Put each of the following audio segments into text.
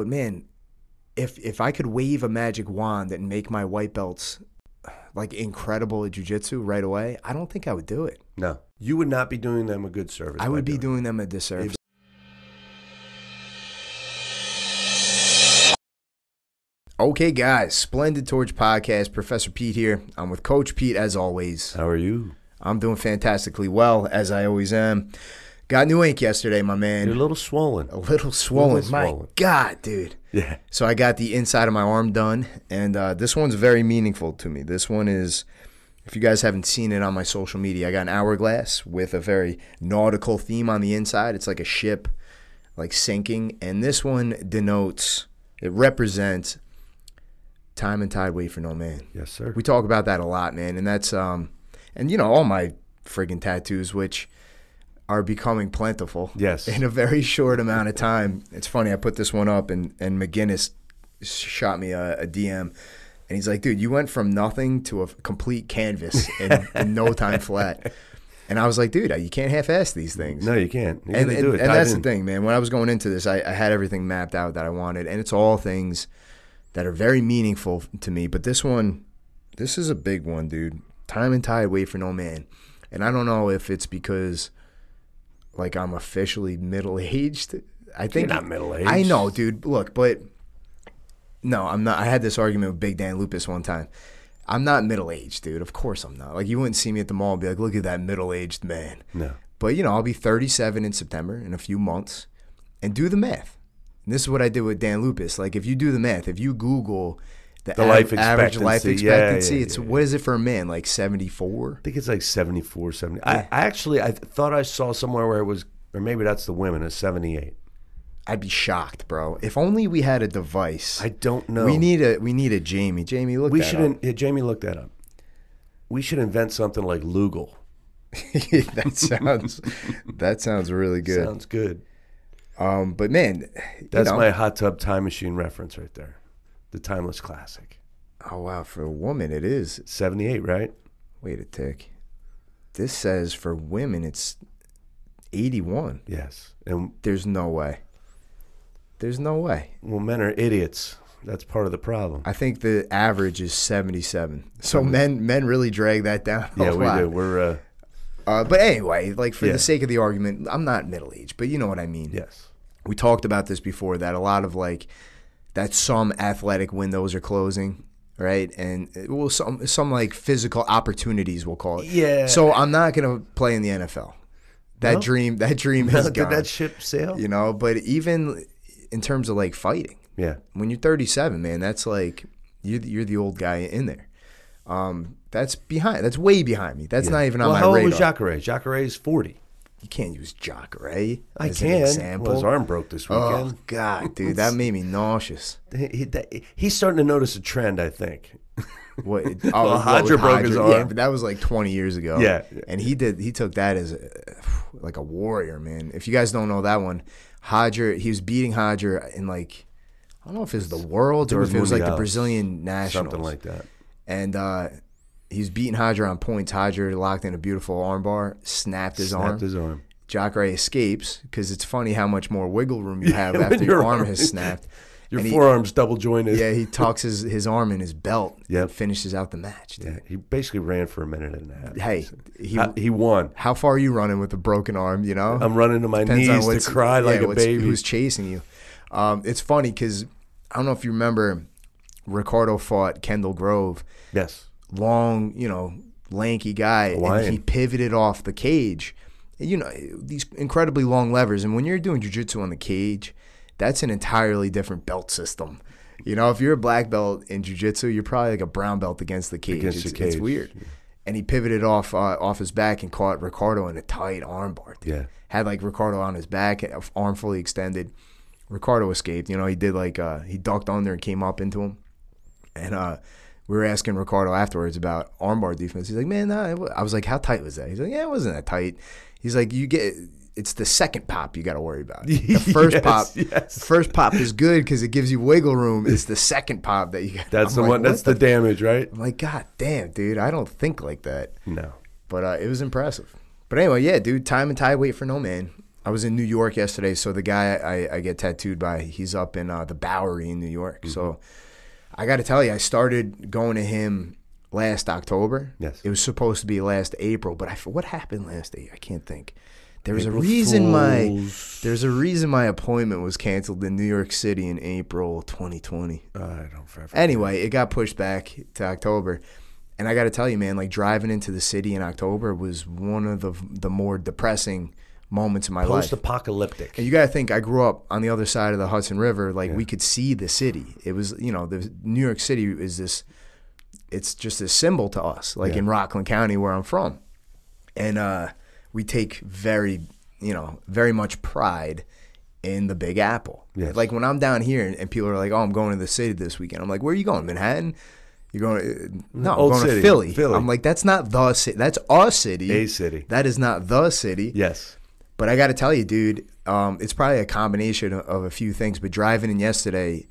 But man, if if I could wave a magic wand and make my white belts like incredible at jujitsu right away, I don't think I would do it. No, you would not be doing them a good service. I would be doing doing them a disservice. Okay, guys, Splendid Torch Podcast. Professor Pete here. I'm with Coach Pete as always. How are you? I'm doing fantastically well, as I always am. Got new ink yesterday, my man. You're a little swollen. a little swollen. My swollen. God, dude. Yeah. So I got the inside of my arm done, and uh, this one's very meaningful to me. This one is, if you guys haven't seen it on my social media, I got an hourglass with a very nautical theme on the inside. It's like a ship, like sinking, and this one denotes, it represents time and tide wait for no man. Yes, sir. We talk about that a lot, man, and that's um, and you know all my friggin' tattoos, which are becoming plentiful. Yes. in a very short amount of time. It's funny. I put this one up, and and McGinnis shot me a, a DM, and he's like, "Dude, you went from nothing to a complete canvas in, in no time flat." And I was like, "Dude, you can't half-ass these things." no, you can't. You and, and, do it. and that's in. the thing, man. When I was going into this, I, I had everything mapped out that I wanted, and it's all things that are very meaningful to me. But this one, this is a big one, dude. Time and tide wait for no man, and I don't know if it's because, like, I'm officially middle aged. I think You're not middle-aged. I know, dude. Look, but no, I'm not. I had this argument with Big Dan Lupus one time. I'm not middle aged, dude. Of course I'm not. Like, you wouldn't see me at the mall and be like, "Look at that middle aged man." No. But you know, I'll be 37 in September in a few months, and do the math. And this is what I did with Dan Lupus. Like, if you do the math, if you Google the, The av- life average life expectancy, yeah, yeah, it's yeah, what is it for a man? Like 74. I think it's like 74, 70. I, I actually I thought I saw somewhere where it was, or maybe that's the women, a 78. I'd be shocked, bro. If only we had a device. I don't know. We need a we need a Jamie. Jamie, look. We that should. up. Yeah, Jamie, look that up. We should invent something like Lugal. that sounds that sounds really good. Sounds good. Um, but man, you That's know- my hot tub time machine reference right there. The timeless classic. Oh wow, for a woman it is. 78, right? Wait a tick. This says for women it's 81. Yes. And There's no way. There's no way. well, men are idiots. That's part of the problem. I think the average is 77. So men men really drag that down. a yeah, we lot. do. We're uh, Uh, but anyway, like for Yeah. the sake of the argument, I'm not middle aged, but you know what I mean. yes. We talked about this before that a lot of like that some athletic windows are closing, right? And uh, well, some some like physical opportunities, we'll call it. Yeah. So I'm not gonna play in the NFL. That No? dream, that dream is Did that ship sail? you know, but even in terms of like fighting, Yeah. when you're 37, man, that's like you're the, you're the old guy in there. Um, that's behind. That's way behind me. That's not even on well, my how old radar. was Jacare? Jacare is 40. You can't use Jacare I as an can. example. Well, his arm broke this Oh weekend. God, dude, that made me nauseous. He, he- that- he's starting to notice a trend, I think. What? Oh, Well, Roger broke his Roger? Yeah, arm. but that was like 20 years ago. Yeah. and he did. He took that as a, like a warrior, man. If you guys don't know that one, Roger, he was beating Roger in like I don't know if it was the world or if it was like the Brazilian nationals, Something like that. and uh, he was beating Roger on points. Roger locked in a beautiful armbar, snapped his Snapped arm. his arm. Jacare escapes because it's funny how much more wiggle room you have when after your your arm arm has snapped. Your And he- forearm's double jointed. Yeah, he tucks his, his arm in his belt. Yep. and finishes out the match. Dude. Yeah, he basically ran for a minute and a half. Hey, he, he won. how far are you running with a broken arm? You know, I'm running to my Depends knees to cry like a baby. Who's chasing you? Um, it's funny because I don't know if you remember, Ricardo fought Kendall Grove, yes. Long, you know, lanky guy, and he pivoted off the cage. You know these incredibly long levers, and when you're doing jujitsu on the cage, that's an entirely different belt system. You know, if you're a black belt in jujitsu, you're probably like a brown belt against the cage. Against it's, the it's cage. weird. And he pivoted off uh, off his back and caught Ricardo in a tight armbar. Yeah. had like Ricardo on his back, arm fully extended. Ricardo escaped. You know, he did like uh, he ducked under and came up into him. And uh, we were asking Ricardo afterwards about armbar defense. He's like, "Man, nah, I was like, how tight was that?" He's like, "Yeah, it wasn't that tight." He's like, "You get." It's the second pop you got to worry about. The first Yes, pop, yes. the first pop is good because it gives you wiggle room. It's the second pop that you. Got. That's I'm the like, one. That's the, damage, right? I'm like, God damn, dude, I don't think like that. No. But uh, it was impressive. But anyway, yeah, dude, time and tide wait for no man. I was in New York yesterday. So the guy I, I get tattooed by, he's up in uh, the Bowery in New York. Mm-hmm. So I got to tell you, I started going to him last October. Yes. It was supposed to be last April, but I what happened last April? I can't think. There was April a reason my there's a reason my appointment was canceled in New York City in April 2020. I don't forever. Anyway, it got pushed back to October. And I got to tell you, man, like driving into the city in October was one of the the more depressing moments in my life. Post-apocalyptic. And you got to think, I grew up on the other side of the Hudson River. Like we could see the city. It was, you know, the New York City is this. It's just a symbol to us, like in Rockland County, where I'm from, and uh, we take very, you know, very much pride in the Big Apple. Yes. Like when I'm down here and, and people are like, "Oh, I'm going to the city this weekend." I'm like, "Where are you going? Manhattan?" You're going to, no, I'm Old going city, to Philly. Philly. I'm like, that's not the city. That's our city. A city. That is not the city. yes. But I got to tell you, dude, um, it's probably a combination of, of a few things. But driving in yesterday,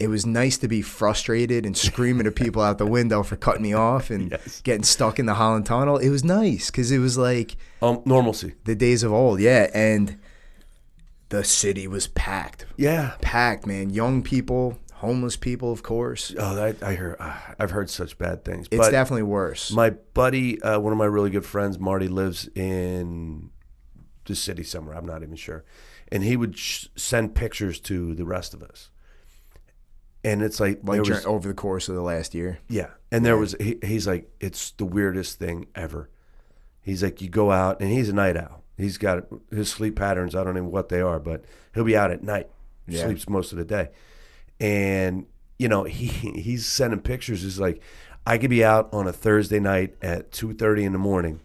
it was nice to be frustrated and screaming at people out the window for cutting me off and Yes. getting stuck in the Holland Tunnel. It was nice because it was like Um, normalcy. the days of old. Yeah. And the city was packed. Yeah. Packed, man. Young people, homeless people, of course. Oh, that, I hear. Uh, I've heard such bad things. It's but definitely worse. my buddy, uh, one of my really good friends, Marty, lives in the city somewhere. I'm not even sure, and he would sh- send pictures to the rest of us. And it's like, like was- over the course of the last year. Yeah, and there was he, he's like it's the weirdest thing ever. He's like you go out and he's a night owl. He's got his sleep patterns. I don't know what they are, but he'll be out at night. Yeah. Sleeps most of the day, and you know he he's sending pictures. He's like, I could be out on a Thursday night at two thirty in the morning,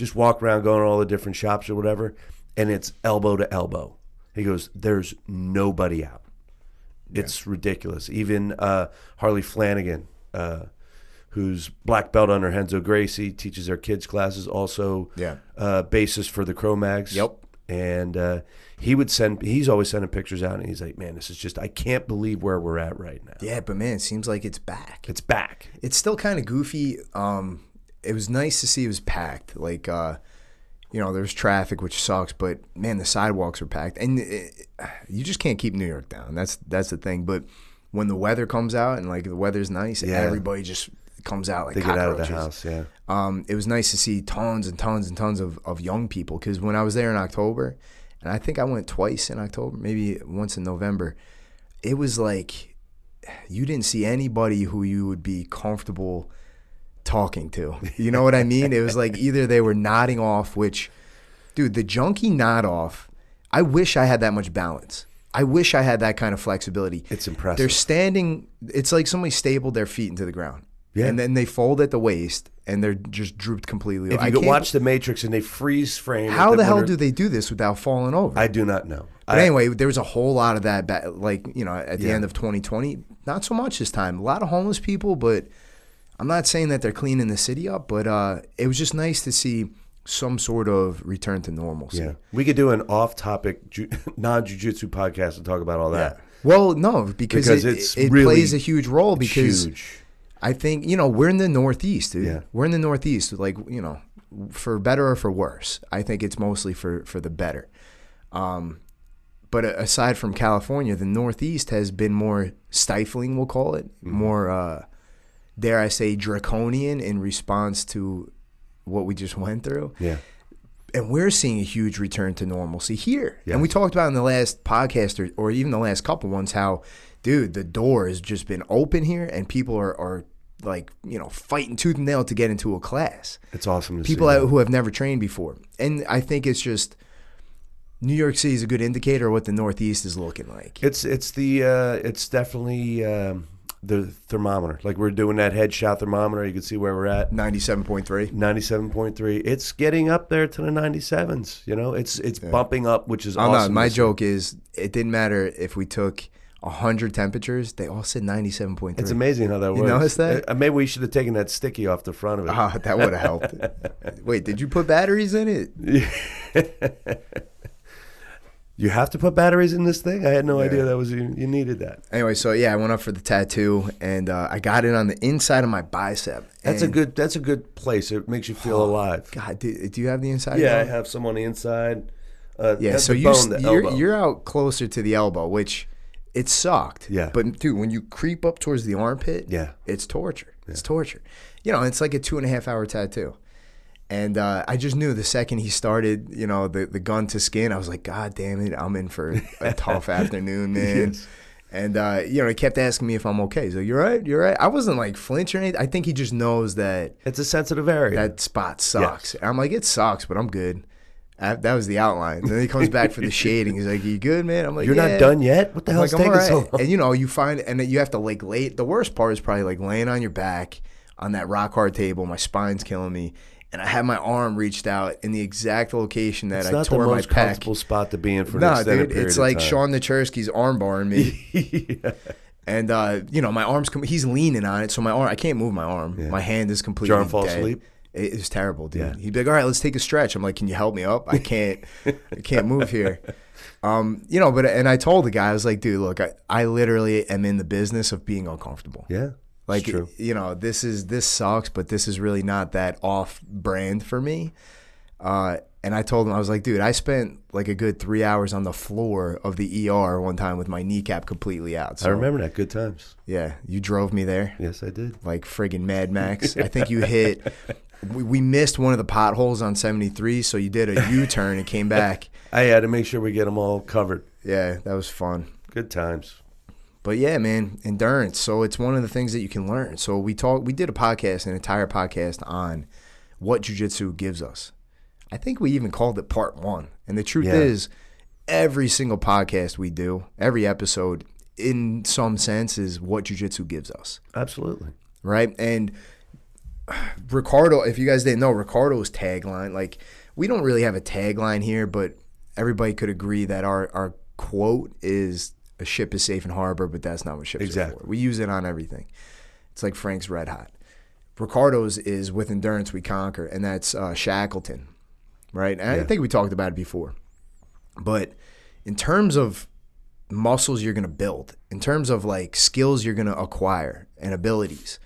just walk around going to all the different shops or whatever, and it's elbow to elbow. He goes, there's nobody out. It's ridiculous. Even uh, Harley Flanagan, uh, who's black belt under Renzo Gracie, teaches their kids classes. Also, Yeah. uh, bassist for the Cro-Mags. Yep. And uh, he would send. He's always sending pictures out, and he's like, "Man, this is just. I can't believe where we're at right now. Yeah, but man, it seems like it's back. It's back. it's still kind of goofy. Um, it was nice to see it was packed. Like, uh, you know, there's traffic, which sucks, but man, the sidewalks are packed, and it, you just can't keep New York down. That's that's the thing. But when the weather comes out and like the weather's nice, Yeah. everybody just comes out like They get out of the house. Yeah. Um, it was nice to see tons and tons and tons of, of young people because when I was there in October, and I think I went twice in October, maybe once in November, it was like you didn't see anybody who you would be comfortable talking to. You know what I mean? It was like either they were nodding off, which, dude, the junkie nod off. I wish I had that much balance. I wish I had that kind of flexibility. It's impressive. They're standing. It's like somebody stapled their feet into the ground. Yeah. And then they fold at the waist and they're just drooped completely. If you watch The Matrix and they freeze frame, how it, the hell do they're- do this without falling over? I do not know. but I, anyway, there was a whole lot of that, ba- like you know, at the Yeah. end of 2020. Not so much this time. A lot of homeless people, but I'm not saying that they're cleaning the city up. But uh, it was just nice to see some sort of return to normalcy. yeah, we could do an off-topic, ju- non-jujitsu podcast and talk about all that. Well, no, because, Because it, it's it really- plays a huge role. Because huge. I think you know we're in the Northeast, dude. Yeah. We're in the Northeast, like you know, for better or for worse. I think it's mostly for for the better. Um, but aside from California, the Northeast has been more stifling. We'll call it Mm-hmm. more, uh, dare I say, draconian in response to what we just went through Yeah. and we're seeing a huge return to normalcy here. Yes. And we talked about in the last podcast or, or even the last couple ones how, dude, the door has just been open here and people are, are like, you know, fighting tooth and nail to get into a class. It's awesome to People see. who have never trained before. And I think it's just New York City is a good indicator of what the Northeast is looking like. It's it's the uh, it's definitely um, the thermometer. Like we're doing that headshot thermometer. You can see where we're at. 97.3. Ninety-seven point three. It's getting up there to the ninety-sevens. You know, it's it's bumping up, which is I'm awesome. not, my joke is it didn't matter if we took 100 temperatures, they all said 97.3. It's amazing how that works. You notice that? Uh, maybe we should have taken that sticky off the front of it. Ah, that would have helped. Wait, did you put batteries in it? You have to put batteries in this thing. I had no Yeah. idea that was you, you needed that. Anyway, so yeah, I went up for the tattoo and uh, I got it on the inside of my bicep. That's a good. That's a good place. It makes you feel alive. God, do, do you have the inside? Yeah, I have some on the inside. Uh, Yeah, so the you bone, the you're, out closer to the elbow, which it sucked. Yeah. But dude, when you creep up towards the armpit, Yeah. it's torture. It's torture. You know, it's like a two and a half hour tattoo. And uh, I just knew the second he started, you know, the, the gun to skin, I was like, God damn it, I'm in for a tough afternoon, man. Yes. And uh, you know, he kept asking me if I'm okay. He's like, "You're right, you're right." I wasn't like flinching. or anything. I think he just knows that It's a sensitive area. that spot sucks. And I'm like, it sucks, but I'm good. I, that was the outline. then he comes back for the shading. He's like, "You good, man?" I'm like, You're "Yeah." not done yet. What the hell's like, taking so long? And you know, you find and you have to like lay. The worst part is probably like laying on your back on that rock hard table. My spine's killing me, and I had my arm reached out in the exact location that It's I not the tore my most comfortable spot to be in for an dude, it's like. Sean Nachersky's arm barring me. And uh, you know, my arm's com- he's leaning on it, so my arm I can't move my arm. My hand is completely Did you fall asleep? It was terrible, dude. He'd be like, "All right, let's take a stretch." I'm like, "Can you help me up? I can't, I can't move here." Um, you know, but and I told the guy, I was like, "Dude, look, I, I literally am in the business of being uncomfortable. Yeah, Like, you know, this is this sucks, but this is really not that off brand for me." Uh, and I told him, I was like, "Dude, I spent like a good three hours on the floor of the ER one time with my kneecap completely out." So, I remember that. Good times. Yeah, you drove me there Yes, I did. like friggin' Mad Max. I think you hit. We, we missed one of the potholes on 73, so you did a U-turn and came back. I had to make sure we get them all covered. Yeah, that was fun. Good times. But yeah, man, endurance. So it's one of the things that you can learn. So we talked. We did a podcast, an entire podcast on what jujitsu gives us. I think we even called it part one. And the truth Yeah. is, every single podcast we do, every episode, in some sense, is what jujitsu gives us. Absolutely. right? And Ricardo, if you guys didn't know, Ricardo's tagline, like we don't really have a tagline here, but everybody could agree that our our quote is a ship is safe in harbor, but that's not what ships are Exactly. for. We use it on everything. It's like Frank's Red Hot. Ricardo's is with endurance we conquer, and that's uh, Shackleton, right? And I think we talked about it before, but in terms of muscles you're going to build, in terms of like skills you're going to acquire and abilities,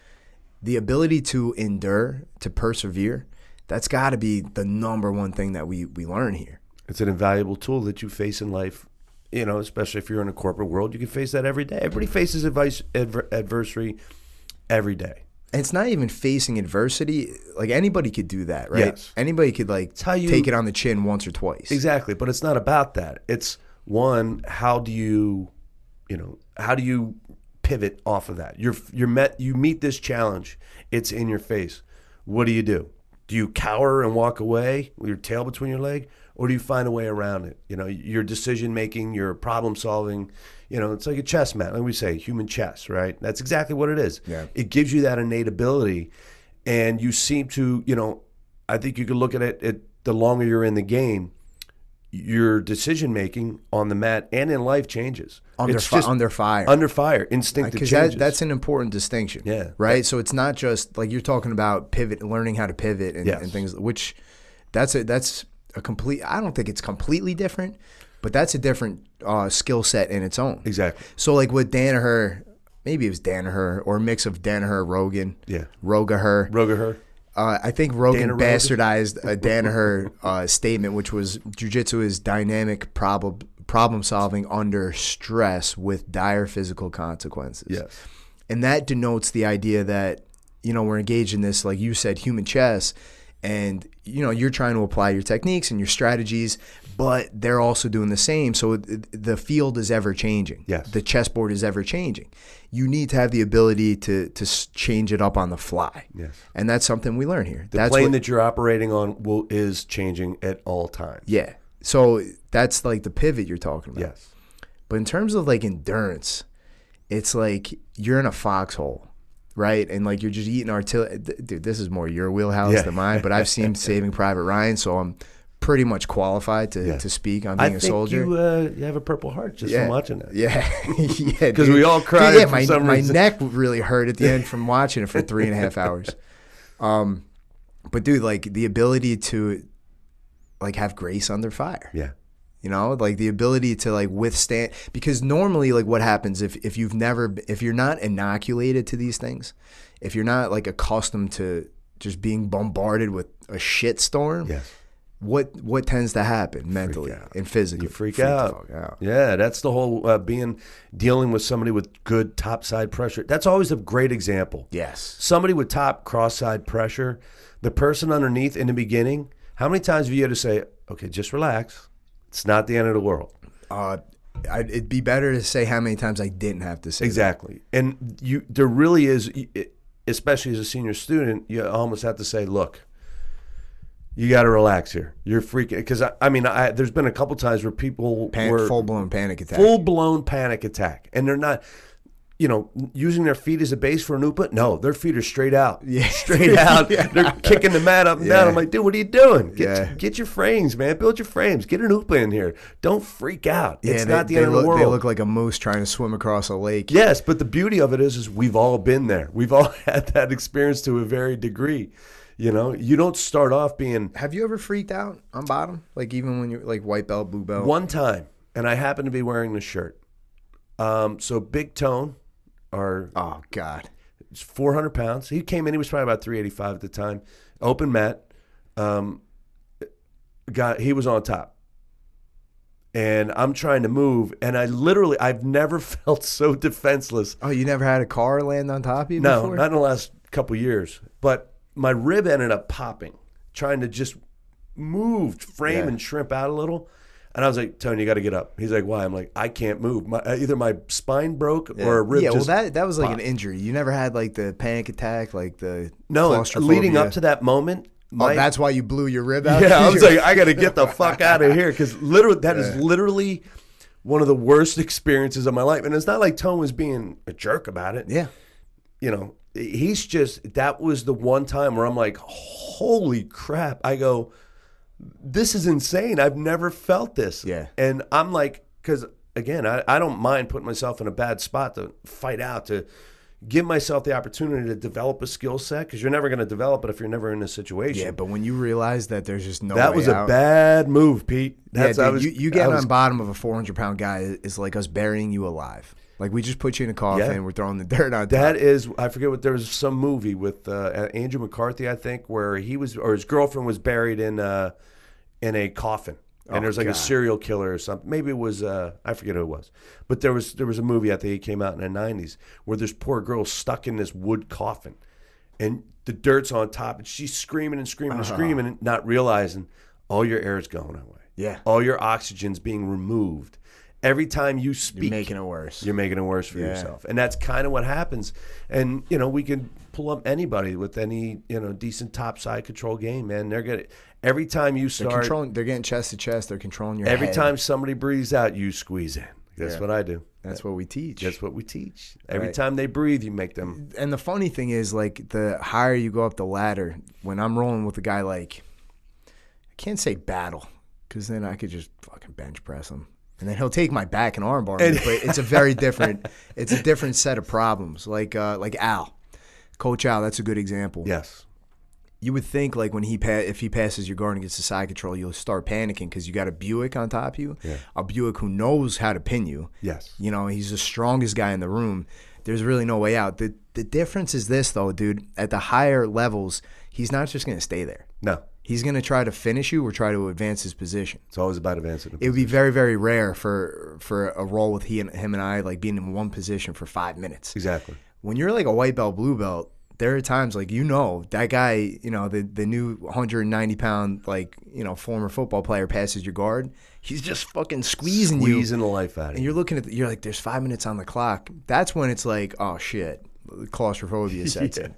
the ability to endure, to persevere, that's got to be the number one thing that we we learn here. It's an invaluable tool that you face in life. You know, especially if you're in a corporate world, you can face that every day. Everybody faces advice, adver- adversary every day. And it's not even facing adversity. Like anybody could do that, right? Yes. Anybody could like how you- take it on the chin once or twice. Exactly, but it's not about that. It's one, how do you, you know, how do you pivot off of that? You're you're met you meet this challenge. It's in your face. What do you do? Do you cower and walk away with your tail between your leg, or do you find a way around it? You know, your decision making, your problem solving. You know, it's like a chess match. Like we say, human chess, right? That's exactly what it is. Yeah. It gives you that innate ability, and you seem to, you know, I think you could look at it. At the longer you're in the game, your decision making on the mat and in life changes. under It's fi- under fire. under fire, instinctive because changes. that, that's an important distinction. Yeah. Right. So it's not just like you're talking about pivot, learning how to pivot and, Yes. and things, which that's it. that's a complete. I don't think it's completely different, but that's a different uh, skill set in its own. exactly. So like with Danaher, maybe it was Danaher or a mix of Danaher, Rogan, Yeah. Rogaher. Rogaher. Uh, I think Rogan Dana Rogan. bastardized a Danaher uh, statement, which was jujitsu is dynamic problem problem solving under stress with dire physical consequences. Yes. And that denotes the idea that, you know, we're engaged in this, like you said, human chess. And, you know, you're trying to apply your techniques and your strategies, but they're also doing the same. So the field is ever changing. Yes. The chessboard is ever changing. You need to have the ability to, to change it up on the fly. Yes. And that's something we learn here. The that's plane what- that you're operating on will is changing at all times. yeah. So that's like the pivot you're talking about. Yes. But in terms of like endurance, it's like you're in a foxhole, right? And like you're just eating artillery. Dude, this is more your wheelhouse Yeah. than mine. But I've seen Saving Private Ryan, so I'm pretty much qualified to, Yeah. to speak on being a soldier. you uh, you have a purple heart just from watching that. Yeah, yeah, because we all Dude, cried yeah, my my reason. neck really hurt at the end from watching it for three and a half hours. Um, but dude, like the ability to like have grace under fire Yeah. You know like the ability to like withstand because normally like what happens if if you've never if you're not inoculated to these things if you're not like accustomed to just being bombarded with a shit storm Yes. what what tends to happen mentally and physically? You freak, the out. out. Yeah, that's the whole uh, being dealing with somebody with good top side pressure. That's always a great example. Yes. Somebody with top cross side pressure, the person underneath in the beginning. How many times have you had to say, "Okay, just relax. It's not the end of the world." Uh, I'd, it'd be better to say how many times I didn't have to say. that. Exactly. And you, there really is, especially as a senior student, you almost have to say, "Look, you got to relax here. You're freaking." Because I, I mean, I, there's been a couple times where people Pan- were full blown panic attack. full blown panic attack, and they're not, you know, using their feet as a base for an upa. No, their feet are straight out. Yeah. straight out. They're kicking the mat up and down. I'm like, dude, what are you doing? Get Yeah. get your frames, man. Build your frames. Get an upa in here. Don't freak out. yeah, it's they, not the end look, of the world. They look like a moose trying to swim across a lake. Yes, but the beauty of it is, is we've all been there. We've all had that experience to a very degree. You know, you don't start off being Have you ever freaked out on bottom? Like even when you're like white belt, blue belt. one time, and I happened to be wearing the shirt. Um, so Big Tone, our Oh God. He's 400 pounds. He came in. He was probably about 385 at the time. Open mat. Um, got he was on top, and I'm trying to move, and I literally I've never felt so defenseless. Oh, you never had a car land on top of you No, before? not in the last couple years. But my rib ended up popping, trying to just move, frame, Yeah. and shrimp out a little. And I was like, Tony, you got to get up. He's like, why? I'm like, I can't move. My, uh, either my spine broke or a rib yeah, well, that that was like an injury. You never had like the panic attack, like the no. Leading up to that moment, Oh, that's why you blew your rib out. Yeah, I was like, I got to get the fuck out of here because literally, that is literally one of the worst experiences of my life. And it's not like Tone was being a jerk about it. yeah, You know, he's just that was the one time where I'm like, holy crap! I go, this is insane. I've never felt this. Yeah. and I'm like, because again, I, I don't mind putting myself in a bad spot to fight out to. Give myself the opportunity to develop a skill set because you're never going to develop it if you're never in a situation. yeah. But when you realize that there's just no That was a out- bad move, Pete. That's yeah, I dude, was, you, you I was- on bottom of a 400 pound guy is like us burying you alive. Like we just put you in a coffin, Yeah. we're throwing the dirt on That top. is, I forget what there was some movie with uh, Andrew McCarthy, I think, where he was or his girlfriend was buried in uh, in a coffin, and Oh, there's like a serial killer or something. Maybe it was uh, I forget who it was, but there was there was a movie I think it came out in the '90s where this poor girl stuck in this wood coffin, and the dirt's on top, and she's screaming and screaming Uh-huh. and screaming, and not realizing all your air is going away. Yeah. all your oxygen's being removed. Every time you speak, You're making it worse. you're making it worse for Yeah. yourself and that's kind of what happens and you know we can pull up anybody with any you know decent top side control game man they're gonna every time you They're start controlling. They're getting chest to chest. They're controlling your every head. time somebody breathes out you squeeze in that's Yeah. what i do That's what we teach. that's what we teach every Right. time they breathe you make them and the funny thing is, like, the higher you go up the ladder, when I'm rolling with a guy like, I can't say battle, because then I could just fucking bench press him. And then he'll take my back and armbar me, but it's a very different, it's a different set of problems. Like, uh, like Al, Coach Al, that's a good example. yes You would think like when he pa- if he passes your guard and gets the side control, you'll start panicking because you got a Buick on top of you, a Buick who knows how to pin you. yes You know, he's the strongest guy in the room. There's really no way out. The the difference is this though, dude. At the higher levels, he's not just gonna stay there. no He's gonna try to finish you or try to advance his position. it's always about advancing It would be very, very rare for for a role with he and him and I like being in one position for five minutes. exactly When you're like a white belt, blue belt, there are times like you know that guy, you know the the new 190 pound like you know former football player passes your guard. He's just fucking squeezing, you squeezing the life out of and you you're looking at the, you're like there's five minutes on the clock that's when it's like oh shit claustrophobia sets in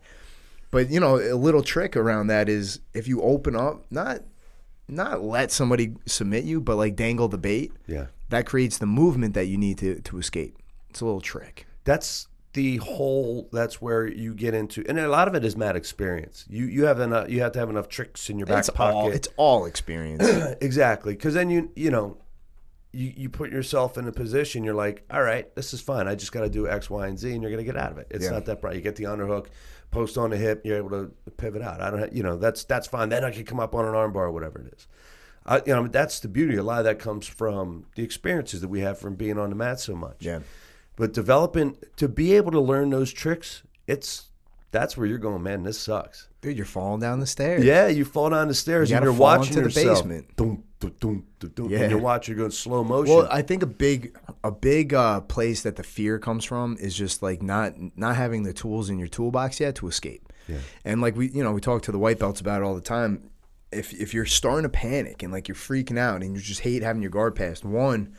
but you know a little trick around that is if you open up not not let somebody submit you but like dangle the bait yeah. that creates the movement that you need to to escape. It's a little trick. That's the whole that's where you get into and a lot of it is mad experience. You you have enough you have to have enough tricks in your back it's pocket. all it's all experience. Exactly because then you you know you, you put yourself in a position you're like all right this is fine. I just got to do x y and z and you're going to get out of it. It's Yeah. not that bright. You get the underhook post on the hip you're able to pivot out i don't have, you know that's that's fine then i can come up on an armbar or whatever it is I, you know that's the beauty a lot of that comes from the experiences that we have from being on the mat so much yeah but developing to be able to learn those tricks it's that's where you're going, man. This sucks. Dude, you're falling down the stairs. Yeah, you fall down the stairs You and you're watching into the yourself. basement. Dum, dum, dum, Yeah. And you're watching, you're going slow motion. Well, I think a big a big uh, place that the fear comes from is just like not not having the tools in your toolbox yet to escape. Yeah. And like we you know we talk to the white belts about it all the time. If if you're starting to panic and like you're freaking out and you just hate having your guard passed, one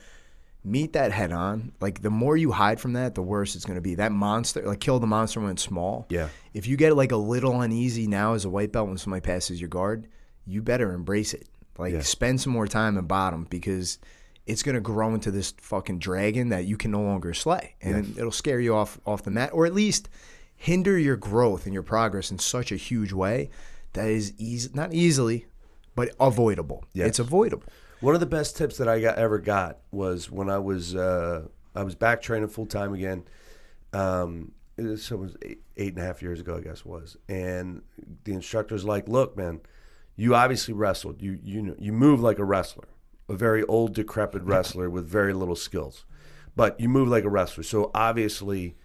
meet that head on. Like the more you hide from that, the worse it's going to be. That monster, like kill the monster when it's small. Yeah. If you get like a little uneasy now as a white belt when somebody passes your guard, you better embrace it. Like Yeah. spend some more time in bottom because it's going to grow into this fucking dragon that you can no longer slay, and it'll scare you off off the mat, or at least hinder your growth and your progress in such a huge way that is easy, not easily, but avoidable. Yes. It's avoidable. One of the best tips that I got ever got was when I was uh, I was back training full time again. Um, it was, so it was eight, eight and a half years ago, I guess it was, and the instructor's like, "Look, man, you obviously wrestled. You you know you move like a wrestler, a very old, decrepit wrestler with very little skills, but you move like a wrestler. So obviously,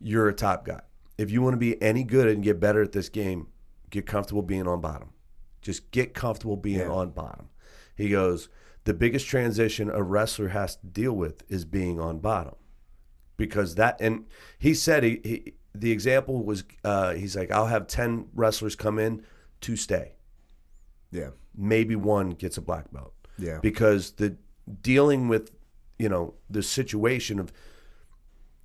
you're a top guy. If you want to be any good and get better at this game, get comfortable being on bottom. Just get comfortable being on bottom. He goes, the biggest transition a wrestler has to deal with is being on bottom. Because that, and he said, he, he the example was, uh, he's like, I'll have 10 wrestlers come in to stay. Yeah. Maybe one gets a black belt. Yeah. because the dealing with you know the situation of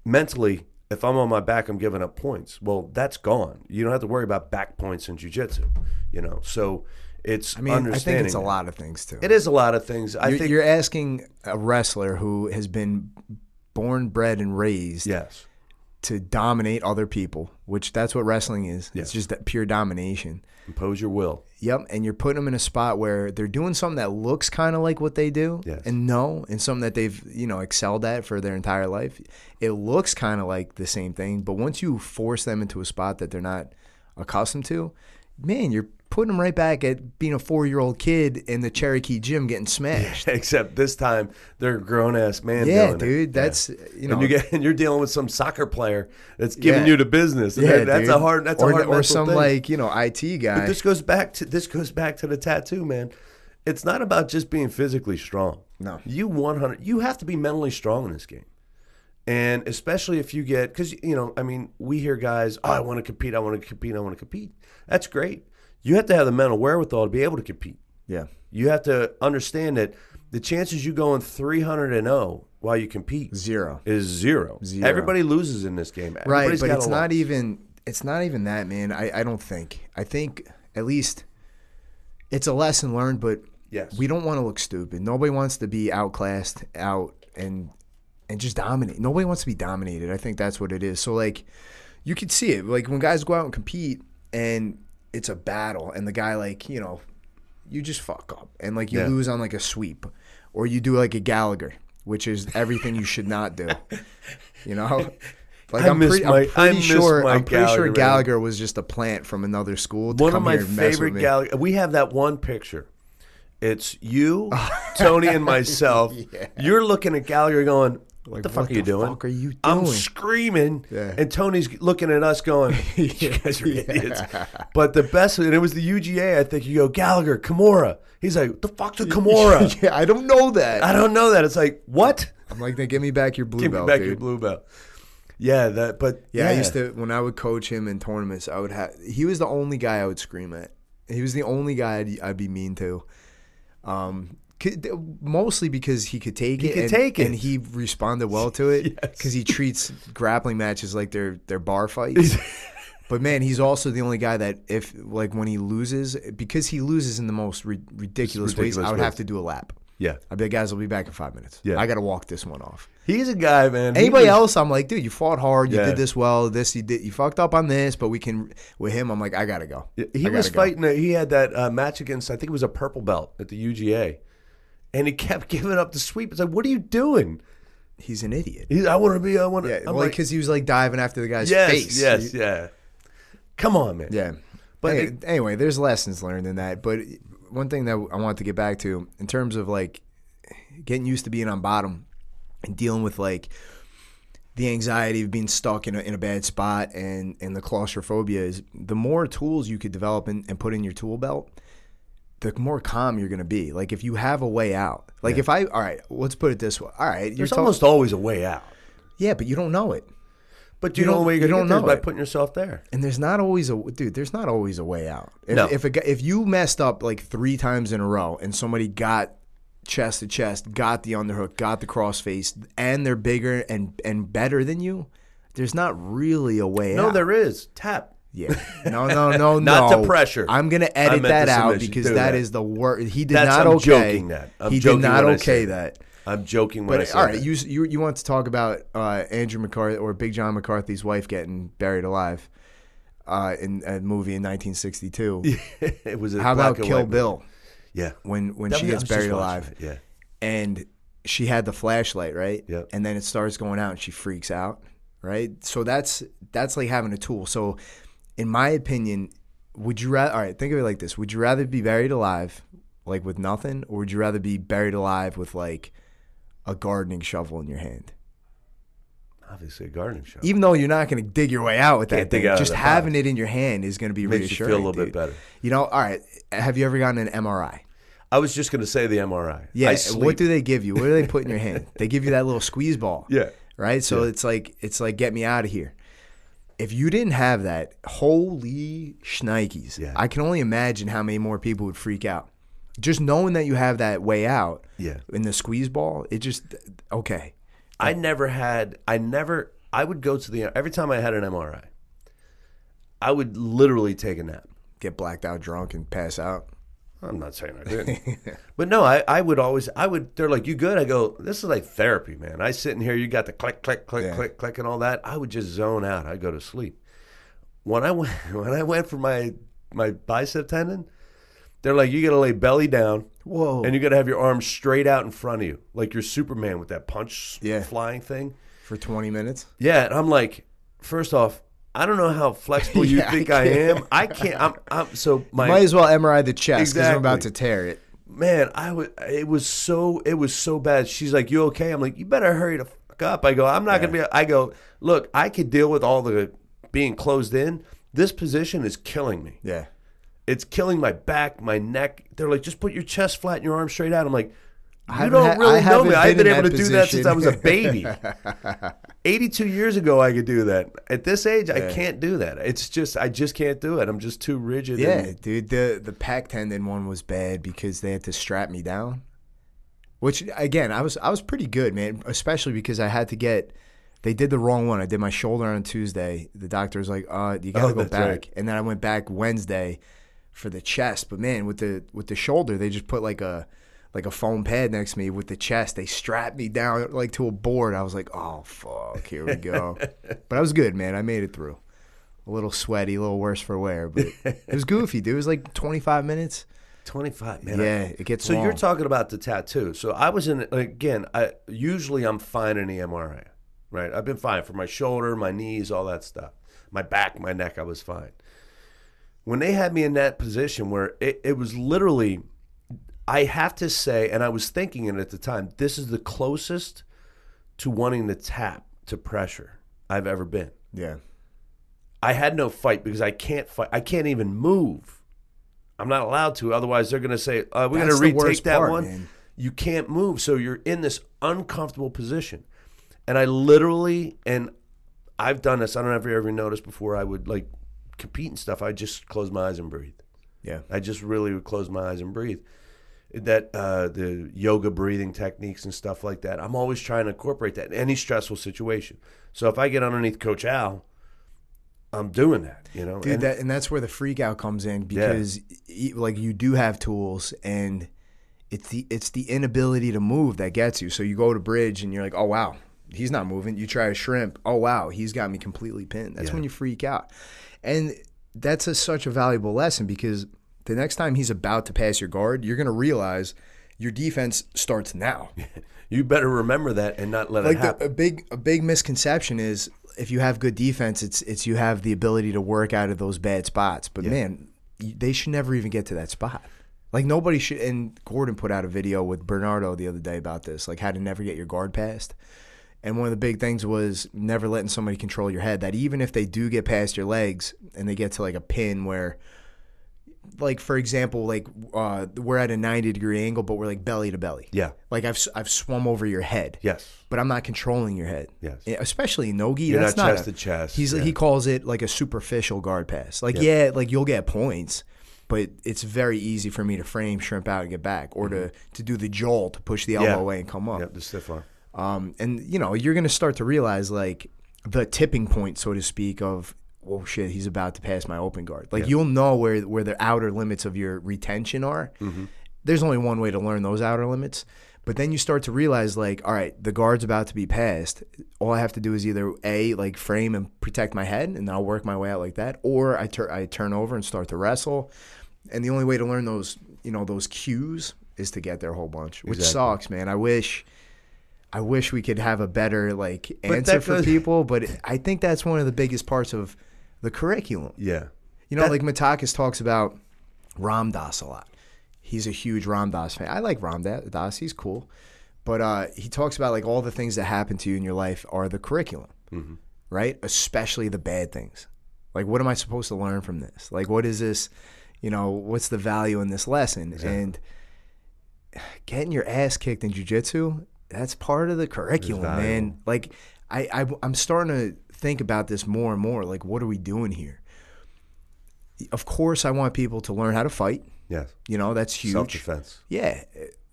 mentally if i'm on my back i'm giving up points. Well that's gone. You don't have to worry about back points in jiu-jitsu you know? So it's I mean, I think it's a lot of things too. it is a lot of things. I you're, think you're asking a wrestler who has been born, bred, and raised yes to dominate other people, which that's what wrestling is. It's just that pure domination. impose your will Yep, and you're putting them in a spot where they're doing something that looks kind of like what they do, Yes. and no, and something that they've you know excelled at for their entire life. It looks kind of like the same thing, but once you force them into a spot that they're not accustomed to, man, you're putting them right back at being a four year old kid in the Cherokee gym getting smashed. except this time they're a grown-ass man Yeah, doing it. dude, Yeah. that's you know, and you get and you're dealing with some soccer player that's giving Yeah. you the business. Yeah, that- that's dude. a hard. That's or, a hard. or some thing. like you know IT guy. But this goes back to this goes back to the tattoo, man. It's not about just being physically strong. No. you one hundred. You have to be mentally strong in this game, and especially if you get because you know, I mean, we hear guys, oh, I want to compete, I want to compete, I want to compete. That's great. You have to have the mental wherewithal to be able to compete. yeah, You have to understand that the chances you going three hundred and zero while you compete zero. is zero. Zero. Everybody loses in this game. right but it's not loss. even it's not even that man I, I don't think i think at least it's a lesson learned but Yes. we don't want to look stupid nobody wants to be outclassed out and and just dominate nobody wants to be dominated i think that's what it is so like you could see it like when guys go out and compete and it's a battle and the guy like you know you just fuck up and like you Yeah. lose on like a sweep or you do like a gallagher which is everything you should not do you know like I I'm, miss pretty, I'm Mike- I pretty sure I'm pretty sure Gallagher, man. Gallagher was just a plant from another school. To One come of my here and mess with favorite. Gallagher. We have that one picture. It's you, Tony, and myself. You're looking at Gallagher going, "What the fuck what are you the doing? fuck are you I'm screaming, Yeah. and Tony's looking at us going, "You guys are idiots." But the best, and it was the UGA. I think you go Gallagher, Kimura. He's like, "The fuck's a Kimura?" yeah, I don't know that. I don't know that. It's like, what? I'm like, then give me back your blue belt. Give me back dude. your blue belt. Yeah, that. But Yeah, I used to when I would coach him in tournaments. I would have. He was the only guy I would scream at. He was the only guy I'd, I'd be mean to. Um, mostly because he could take He it. could and, take it. and he responded well to it Yes. because he treats grappling matches like they're they're bar fights. But man, he's also the only guy that if like when he loses, because he loses in the most ri- ridiculous, ways, ridiculous I would have to do a lap. Yeah, I'd be like, guys, I'll be back in five minutes. Yeah. I got to walk this one off. he's a guy, man. Anybody was- else, I'm like, dude, you fought hard. You Yeah. did this well. This you did. You fucked up on this, but we can. With him, I'm like, I gotta go. He was gotta go. fighting. A, he had that uh, match against. I think it was a purple belt at the UGA, and he kept giving up the sweep. It's like, what are you doing? He's an idiot. He's, I want to be. I want to. Yeah, I'm well, like, because he was like diving after the guy's yes, face. yes, yeah. Come on, man. yeah. But it- anyway, there's lessons learned in that. But one thing that I want to get back to in terms of like getting used to being on bottom and dealing with like the anxiety of being stuck in a, in a bad spot and and the claustrophobia is the more tools you could develop and, and put in your tool belt the more calm you're going to be like if you have a way out like if i all right let's put it this way all right you're There's almost always a way out. yeah but you don't know it But You you, know don't- the way you don't know by putting yourself there. and there's not always a dude there's not always a way out if, No. if a if you messed up like three times in a row and somebody got chest to chest got the underhook got the crossface and they're bigger and and better than you there's not really a way No, out there is. Tap. Yeah. No, no, no, no. Not no. to pressure. I'm gonna edit meant that out submission. because Do that that. is the word. He did That's- not I'm okay. joking that. I'm he joking did not when I okay say that. I'm joking when I But say all right, that. you, you you want to talk about uh, Andrew McCarthy or Big John McCarthy's wife getting buried alive uh, in a movie in 1962? it was a How black about and Kill white Bill movie. Yeah. when when That she was- I gets was just buried watching alive it, Yeah. and she had the flashlight right? Yep. And then it starts going out and she freaks out, right? So that's that's like having a tool. So, in my opinion, would you rather? All right, think of it like this: Would you rather be buried alive, like with nothing, or would you rather be buried alive with like a gardening shovel in your hand? Obviously, a gardening shovel. Even though you're not going to dig your way out with that Can't dig thing, out of just the having box. it in your hand is going to be Makes you reassuring. feel a little dude. bit better. You know, all right. Have you ever gotten an MRI? I was just going to say the MRI. Yeah. Sleep. What do they give you? What do they put in your hand? They give you that little squeeze ball. Yeah. Right. So it's like it's like get me out of here. If you didn't have that, holy shnikes! Yeah. I can only imagine how many more people would freak out. Just knowing that you have that way out Yeah. in the squeeze ball, it just okay. I never had. I never. I would go to the every time I had an MRI. I would literally take a nap. Get blacked out, drunk, and pass out. I'm not saying I didn't, but no, I, I would always. I would. They're like, "You good?" I go, "This is like therapy, man." I sit in here. You got the click, click, click, Yeah. click, click, and all that. I would just zone out. I go to sleep. When I went, when I went for my my bicep tendon, they're like, "You got to lay belly down." Whoa. And you got to have your arms straight out in front of you, like you're Superman with that punch Yeah. flying thing. For 20 minutes. Yeah, and I'm like, first off, I don't know how flexible you Yeah, I think I, am. I can't. I'm, I'm so my Might as well MRI the chest because I'm about to tear it. man. I was. It was so. It was so bad. She's like, "You okay?" I'm like, "You better hurry the fuck up." I go, "I'm not gonna be." I go, "Look, I could deal with all the being closed in. This position is killing me. Yeah. It's killing my back, my neck." They're like, "Just put your chest flat and your arms straight out." I'm like. You don't really know me. I've been been able to do that since I was a baby. 82 years ago, I could do that. At this age, I can't do that. It's just, I just can't do it. I'm just too rigid. Yeah, and- dude. The the pec tendon one was bad because they had to strap me down. Which again, I was I was pretty good, man. Especially because I had to get. They did the wrong one. I did my shoulder on Tuesday. The doctor was like, "Uh, you gotta Oh, go back." right. And then I went back Wednesday for the chest. But man, with the with the shoulder, they just put like a like a foam pad next to me with the chest. They strapped me down like to a board. I was like, "Oh fuck, here we go." but I was good, man. I made it through. A little sweaty, a little worse for wear, but it was goofy, dude. It was like 25 minutes. 25, minutes. Yeah, it gets So long. you're talking about the tattoo. So I was in again. I usually I'm fine in the MRI, right? I've been fine for my shoulder, my knees, all that stuff. My back, my neck, I was fine. When they had me in that position where it, it was literally, I have to say, and I was thinking it at the time, this is the closest to wanting to tap to pressure I've ever been. yeah, I had no fight because I can't fight. I can't even move. I'm not allowed to. Otherwise, they're going to say, uh, "We're going to retake that part, one." man. You can't move, so you're in this uncomfortable position. And I literally, and I've done this. I don't know if you ever noticed before. I would like compete and stuff. I just close my eyes and breathe. yeah, I just really would close my eyes and breathe. That uh, the yoga breathing techniques and stuff like that. I'm always trying to incorporate that in any stressful situation. So if I get underneath Coach Al, I'm doing that. You know, dude. And- that and that's where the freak out comes in because e- like you do have tools and it's the it's the inability to move that gets you. So you go to bridge and you're like, oh wow, he's not moving. You try a shrimp, oh wow, he's got me completely pinned. That's Yeah. when you freak out, and that's a, such a valuable lesson because the next time he's about to pass your guard, you're gonna realize your defense starts now. you better remember that and not let it like happen. the, a big a big misconception is if you have good defense, it's it's you have the ability to work out of those bad spots. But man, they should never even get to that spot. Like nobody should. And Gordon put out a video with Bernardo the other day about this, like how to never get your guard passed. And one of the big things was never letting somebody control your head. That even if they do get past your legs and they get to like a pin where, like for example, like uh, we're at a ninety degree angle, but we're like belly to belly. Yeah. Like I've I've swum over your head. Yes. But I'm not controlling your head. Yes. Especially in Nogi. You're that's not not chest a- to chest, He's yeah. he calls it like a superficial guard pass. Like yeah, like you'll get points, but it's very easy for me to frame, shrimp out, and get back, or to to do the jolt to push the elbow Mm-hmm. Yeah. away and come up. Yep. The stiff arm. Um, and you know, you're gonna start to realize like the tipping point, so to speak, of oh shit, he's about to pass my open guard. Like you'll know where where the outer limits of your retention are. There's only one way to learn those outer limits. But then you start to realize, like, all right, the guard's about to be passed. All I have to do is either a like frame and protect my head, and I'll work my way out like that, or I turn I turn over and start to wrestle. And the only way to learn those, you know, those cues is to get there a whole bunch, which Exactly. sucks, man. I wish, I wish we could have a better like answer for people, but I think that's one of the biggest parts of the curriculum. Yeah. You know, That- like Matakis talks about Ram Dass a lot. He's a huge Ram Dass fan. I like Ram Da- Das. He's cool. But uh, he talks about like all the things that happen to you in your life are the curriculum, right? Especially the bad things. Like, what am I supposed to learn from this? Like, what is this? You know, what's the value in this lesson? And getting your ass kicked in jujitsu, that's part of the curriculum, man. Like, I, I I'm starting to think about this more and more. Like, what are we doing here? Of course, I want people to learn how to fight. Yes. You know, that's huge. Self defense. Yeah,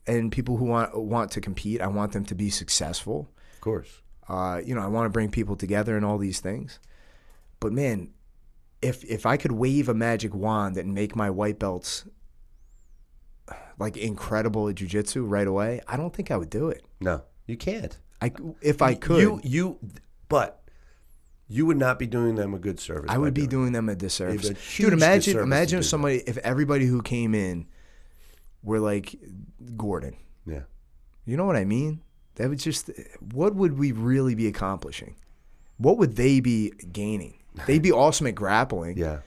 and people who want want to compete, I want them to be successful. Of course. Uh, you know, I want to bring people together and all these things. But man, if if I could wave a magic wand and make my white belts like incredible at jujitsu right away, I don't think I would do it. No, you can't. I if I could, You you, but you would not be doing them a good service. I would be doing them a disservice. A Dude, imagine disservice imagine if somebody if everybody who came in were like Gordon. Yeah. You know what I mean? That would just what would we really be accomplishing? What would they be gaining? They'd be awesome at grappling. Yeah.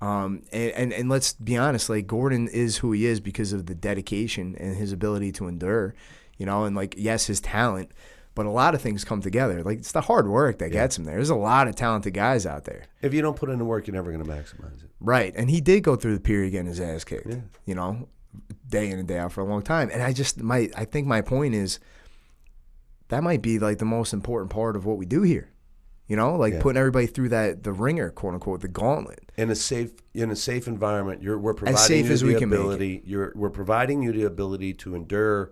Um, and, and and let's be honest, like Gordon is who he is because of the dedication and his ability to endure, you know, and like yes, his talent, but a lot of things come together. Like it's the hard work that gets him there. There's a lot of talented guys out there. If you don't put in the work, you're never going to maximize it. Right. And he did go through the period getting his ass kicked, Yeah. you know, day in and day out for a long time. And I just my I think my point is that might be like the most important part of what we do here. You know, like Yeah. putting everybody through that the ringer, quote unquote, the gauntlet. In a safe in a safe environment, you're we're providing safe you as the we can make it. ability. You're we're providing you the ability to endure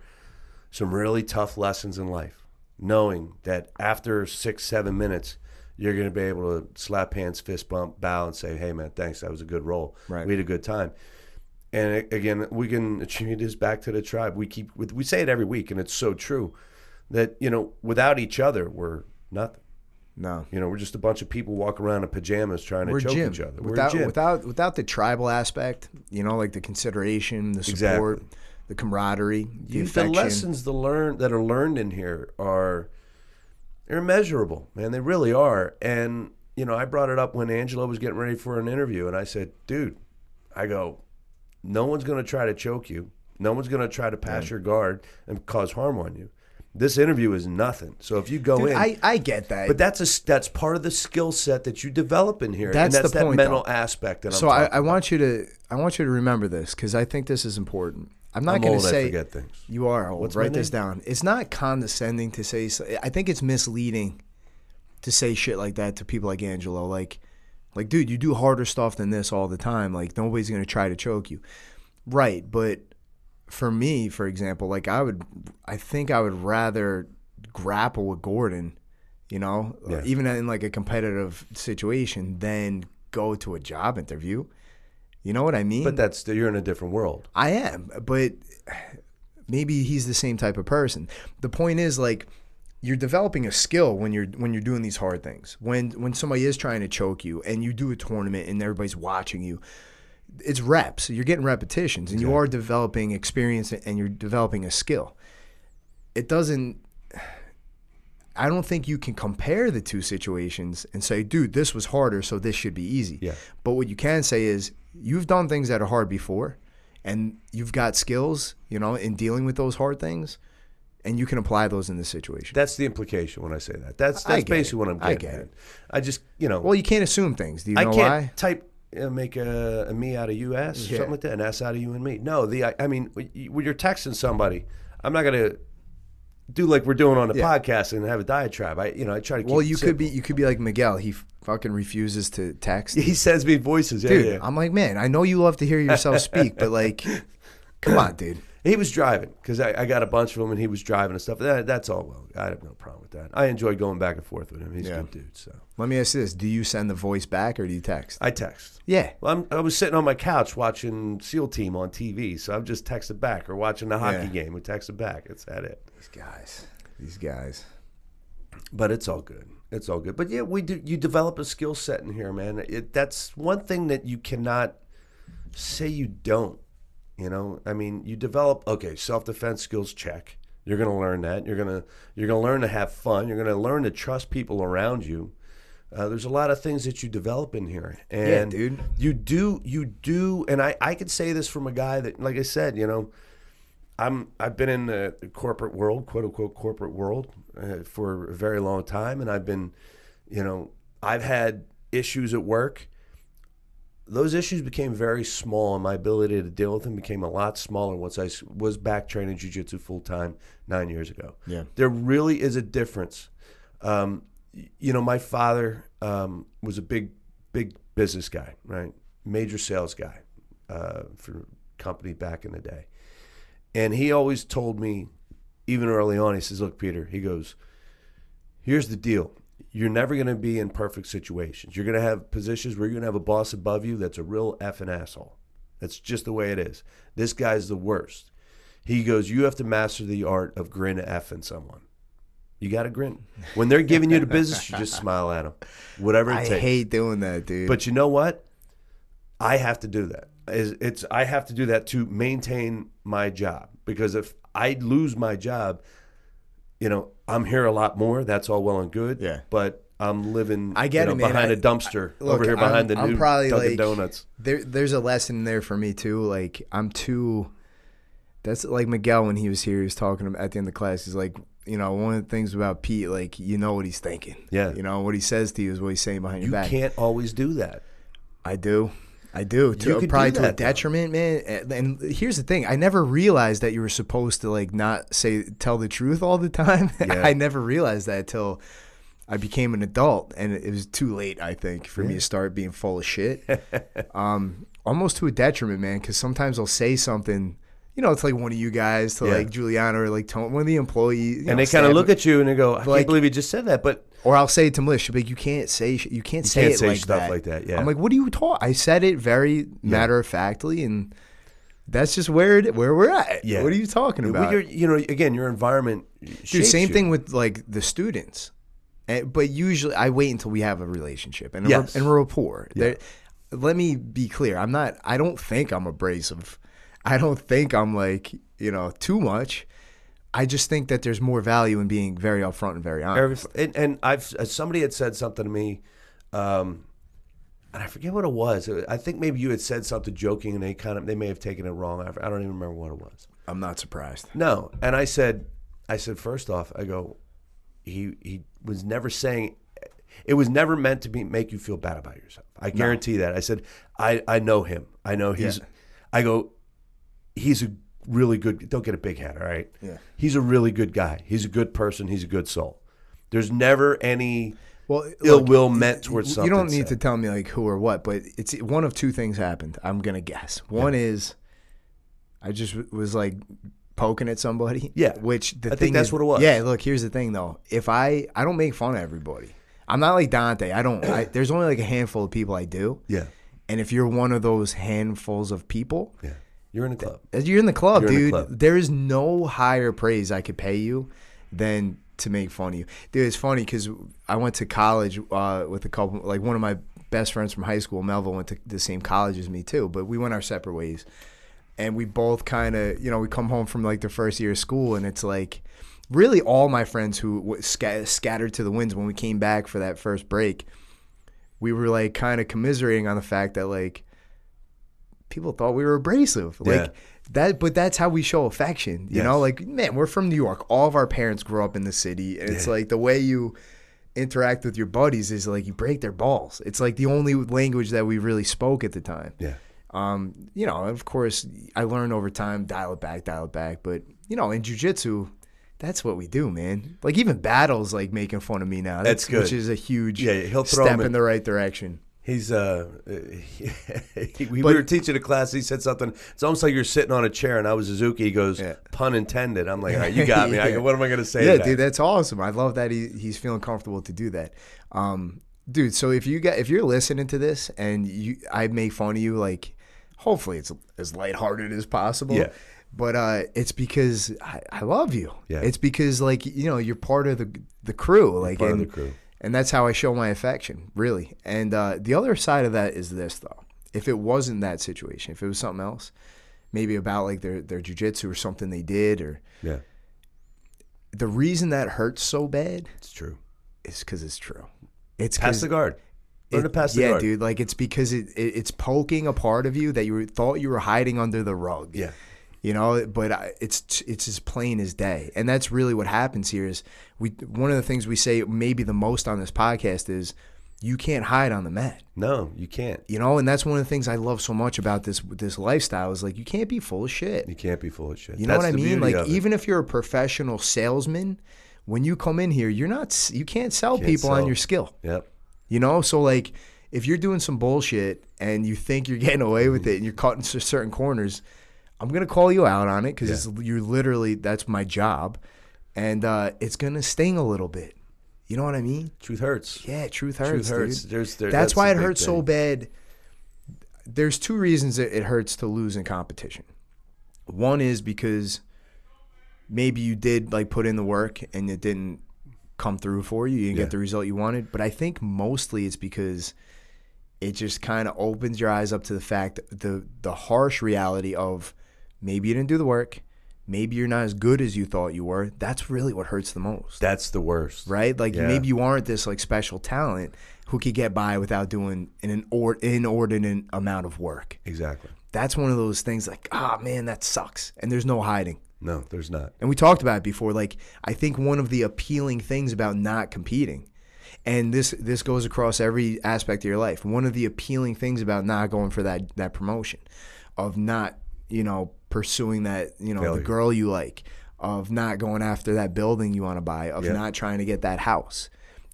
some really tough lessons in life, knowing that after six seven minutes. You're going to be able to slap hands, fist bump, bow, and say, "Hey, man, thanks. That was a good roll. Right. We had a good time." And again, we can attribute this back to the tribe. We keep we say it every week, and it's so true that you know without each other, we're nothing. No. You know, we're just a bunch of people walking around in pajamas trying to We're choke gym. each other. We're Without without without the tribal aspect, you know, like the consideration, the support, Exactly. The camaraderie, the You- the lessons the learn that are learned in here are they're immeasurable, man. They really are. And you know, I brought it up when Angelo was getting ready for an interview, and I said, "Dude, I go, no one's going to try to choke you. No one's going to try to pass your guard and cause harm on you. This interview is nothing. So if you go Dude, in, I, I get that. but that's a that's part of the skill set that you develop in here. That's and that's the that point, mental though. aspect that I'm so I, talking I want you to I want you to remember this because I think this is important. I'm not going old, to I say forget things. you are old. What's my Write this down. It's not condescending to say. I think it's misleading to say shit like that to people like Angelo. Like, like, dude, you do harder stuff than this all the time. Like, nobody's going to try to choke you, right? But for me, for example, like I would, I think I would rather grapple with Gordon, you know, Yeah. even in like a competitive situation, than go to a job interview. You know what I mean? But that's you're in a different world. I am, but maybe he's the same type of person. The point is like you're developing a skill when you're when you're doing these hard things. When when somebody is trying to choke you and you do a tournament and everybody's watching you, it's reps. You're getting repetitions and you are developing experience and you're developing a skill. It doesn't I don't think you can compare the two situations and say, dude, this was harder, so this should be easy. Yeah. But what you can say is you've done things that are hard before and you've got skills, you know, in dealing with those hard things. and you can apply those in this situation. That's the implication when I say that. That's that's basically it. what I'm getting I get at. it. I just you know well, you can't assume things. Do you I know can't why? type uh, make a, a me out of you s Yeah. something like that, an s out of you and me. No, the I, I mean when you're texting somebody, I'm not gonna do like we're doing on the Yeah. podcast and have a diatribe. I you know I try to keep Well, you could be you could be like Miguel. He fucking refuses to text. He sends me voices, yeah, dude, yeah. I'm like, man, I know you love to hear yourself speak, but like, come on, dude. He was driving because I, I got a bunch of them and he was driving and stuff. That, that's all well. I have no problem with that. I enjoy going back and forth with him. He's Yeah. a good dude. So Let me ask this: Do you send the voice back or do you text? I text. yeah, Well, I'm, I was sitting on my couch watching SEAL Team on TV, so I'm just texting back or watching the hockey Yeah. game and texting back. It's that it. these guys, these guys. But it's all good. It's all good. But yeah, we do. You develop a skill set in here, man. It, that's one thing that you cannot say you don't. You know, I mean, you develop okay self defense skills. Check. You're gonna learn that. You're gonna you're gonna learn to have fun. You're gonna learn to trust people around you. Uh, there's a lot of things that you develop in here, and dude. you do you do. And I I could say this from a guy that, like I said, you know, I'm I've been in the corporate world, quote unquote corporate world, uh, for a very long time, and I've been, you know, I've had issues at work. Those issues became very small, and my ability to deal with them became a lot smaller once I was back training jujitsu full time nine years ago. Yeah. there really is a difference. Um, you know, my father um, was a big, big business guy, right? Major sales guy uh, for company back in the day. And he always told me, even early on, he says, Look, Peter, he goes, Here's the deal. You're never going to be in perfect situations. You're going to have positions where you're going to have a boss above you that's a real effing asshole. That's just the way it is. This guy's the worst. He goes, You have to master the art of grin effing someone. You got to grin. When they're giving you the business, you just smile at them. Whatever it takes. I takes. hate doing that, dude. But you know what? I have to do that. Is it's I have to do that to maintain my job because if I lose my job, you know, I'm here a lot more. That's all well and good. Yeah. But I'm living I get you know, it, man. behind I- a dumpster I- look, over here behind I'm- the I'm new probably, Dunkin' like- Donuts. there, there's a lesson there for me too. Like I'm too. That's like Miguel when he was here. He was talking at the end of the class. He's like, you know, one of the things about Pete, like you know what he's thinking. Yeah. You know what he says to you is what he's saying behind You your back. You can't always do that. I do. I do. To, You could do probably to a that, though. detriment, man. And, here's the thing: I never realized that you were supposed to like not say tell the truth all the time. Yeah. I never realized that until I became an adult, and it was too late. I think for me to start being full of shit. um, almost to a detriment, man. Because sometimes I'll say something. You know, it's like one of you guys to Yeah. like Juliana or like one of the employees, and know, they kind of look at you and they go, I like- can't believe you just said that. But or I'll say it to Melissa, she'll be like, "You can't say, sh- you can't say can't it say like stuff that." like that, yeah. I'm like, "What are you talk?" I said it very matter of factly, and that's just where it, where we're at. Yeah. What are you talking about, you're, you know, again, your environment. dude? Same you. thing with like the students, and, but usually I wait until we have a relationship and a, Yes. and a rapport. There- let me be clear. I'm not. I don't think I'm abrasive. I don't think I'm like you know too much. I just think that there's more value in being very upfront and very honest. Every, and, and I've uh, somebody had said something to me, um, and I forget what it was. I think maybe you had said something joking, and they kind of they may have taken it wrong. I don't even remember what it was. I'm not surprised. No, and I said, I said first off, I go, he he was never saying, it was never meant to be make you feel bad about yourself. I guarantee that. I said, I I know him. I know he's. Yeah. I go, he's a really good. Don't get a big head, all right. Yeah. He's a really good guy. He's a good person. He's a good soul. There's never any Well, ill look, will meant towards something. you don't need to tell me like who or what, but it's one of two things happened. I'm gonna guess. One is I just w- was like poking at somebody. Yeah. Which the I think that's is- what it was. Yeah. Look, here's the thing though. If I I don't make fun of everybody. I'm not like Dante. I don't. I, there's only like a handful of people I do. Yeah. And if you're one of those handfuls of people, Yeah. You're in a club. you're in the club, You're in the dude. club. There is no higher praise I could pay you than to make fun of you, dude. It's funny because I went to college uh, with a couple, like one of my best friends from high school, Melville, went to the same college as me too, but we went our separate ways, and we both kind of, you know, we come home from like the first year of school, and it's like. Really, all my friends who w- sca- scattered to the winds when we came back for that first break, we were like kind of commiserating on the fact that like people thought we were abrasive. Like Yeah. that but that's how we show affection you Yes. know like man we're from new york all of our parents grew up in the city and it's like the way you interact with your buddies is like you break their balls it's like the only language that we really spoke at the time Yeah. um you know of course i learned over time dial it back dial it back but you know in jiu-jitsu that's what we do man like even battles like making fun of me now That's good. which is a huge Yeah, he'll throw step in- the right direction He's uh, he, we But- were teaching a class. He said something. It's almost like you're sitting on a chair, and I was Suzuki. He goes, Yeah. pun intended. I'm like, all right, you got me. Yeah. go, what am I going to say? yeah, to that? dude, that's awesome. I love that he, he's feeling comfortable to do that. Um, dude, so if you get if you're listening to this and you I make fun of you, like hopefully it's as lighthearted as possible. Yeah. But uh, it's because I, I love you. Yeah. It's because like you know you're part of the the crew. Like part of the crew. And that's how I show my affection, really. And uh, the other side of that is this though. If it wasn't that situation, if it was something else, maybe about like their their jujitsu or something they did, or Yeah, the reason that hurts so bad it's true. is because it's true. It's Pass the guard. Learn to pass the guard. yeah, guard. dude. Like it's because it, it it's poking a part of you that you thought you were hiding under the rug. Yeah. You know. But I- it's it's as plain as day, and that's really what happens here. Is we one of the things we say maybe the most on this podcast is you can't hide on the mat. No, you can't. You know, and that's one of the things I love so much about this this lifestyle is like you can't be full of shit. You can't be full of shit. You know what I mean? Like even if you're a professional salesman, when you come in here, you're not you can't sell people on your skill. Yep. You know, so like if you're doing some bullshit and you think you're getting away with it and you're cutting s- certain corners, I'm gonna call you out on it because you're literally that's my job, and uh, it's gonna sting a little bit. You know what I mean? Truth hurts. Yeah, truth hurts. Truth hurts. There's- there- that's, that's why it hurts so bad. There's two reasons that it hurts to lose in competition. One is because maybe you did like put in the work and it didn't come through for you. You didn't Yeah. get the result you wanted. But I think mostly it's because it just kind of opens your eyes up to the fact the the harsh reality of maybe you didn't do the work, maybe you're not as good as you thought you were. That's really what hurts the most That's the worst. right? Like Yeah. maybe you aren't this like special talent who could get by without doing an inor- inordinate amount of work. Exactly. That's one of those things like, ah, man, that sucks. And there's no hiding. No, there's not. And we talked about it before. Like, I think one of the appealing things about not competing, and this this goes across every aspect of your life. One of the appealing things about not going for that that promotion, of not you know pursuing that you know the girl you like, of not going after that building you want to buy, of Yeah. not trying to get that house.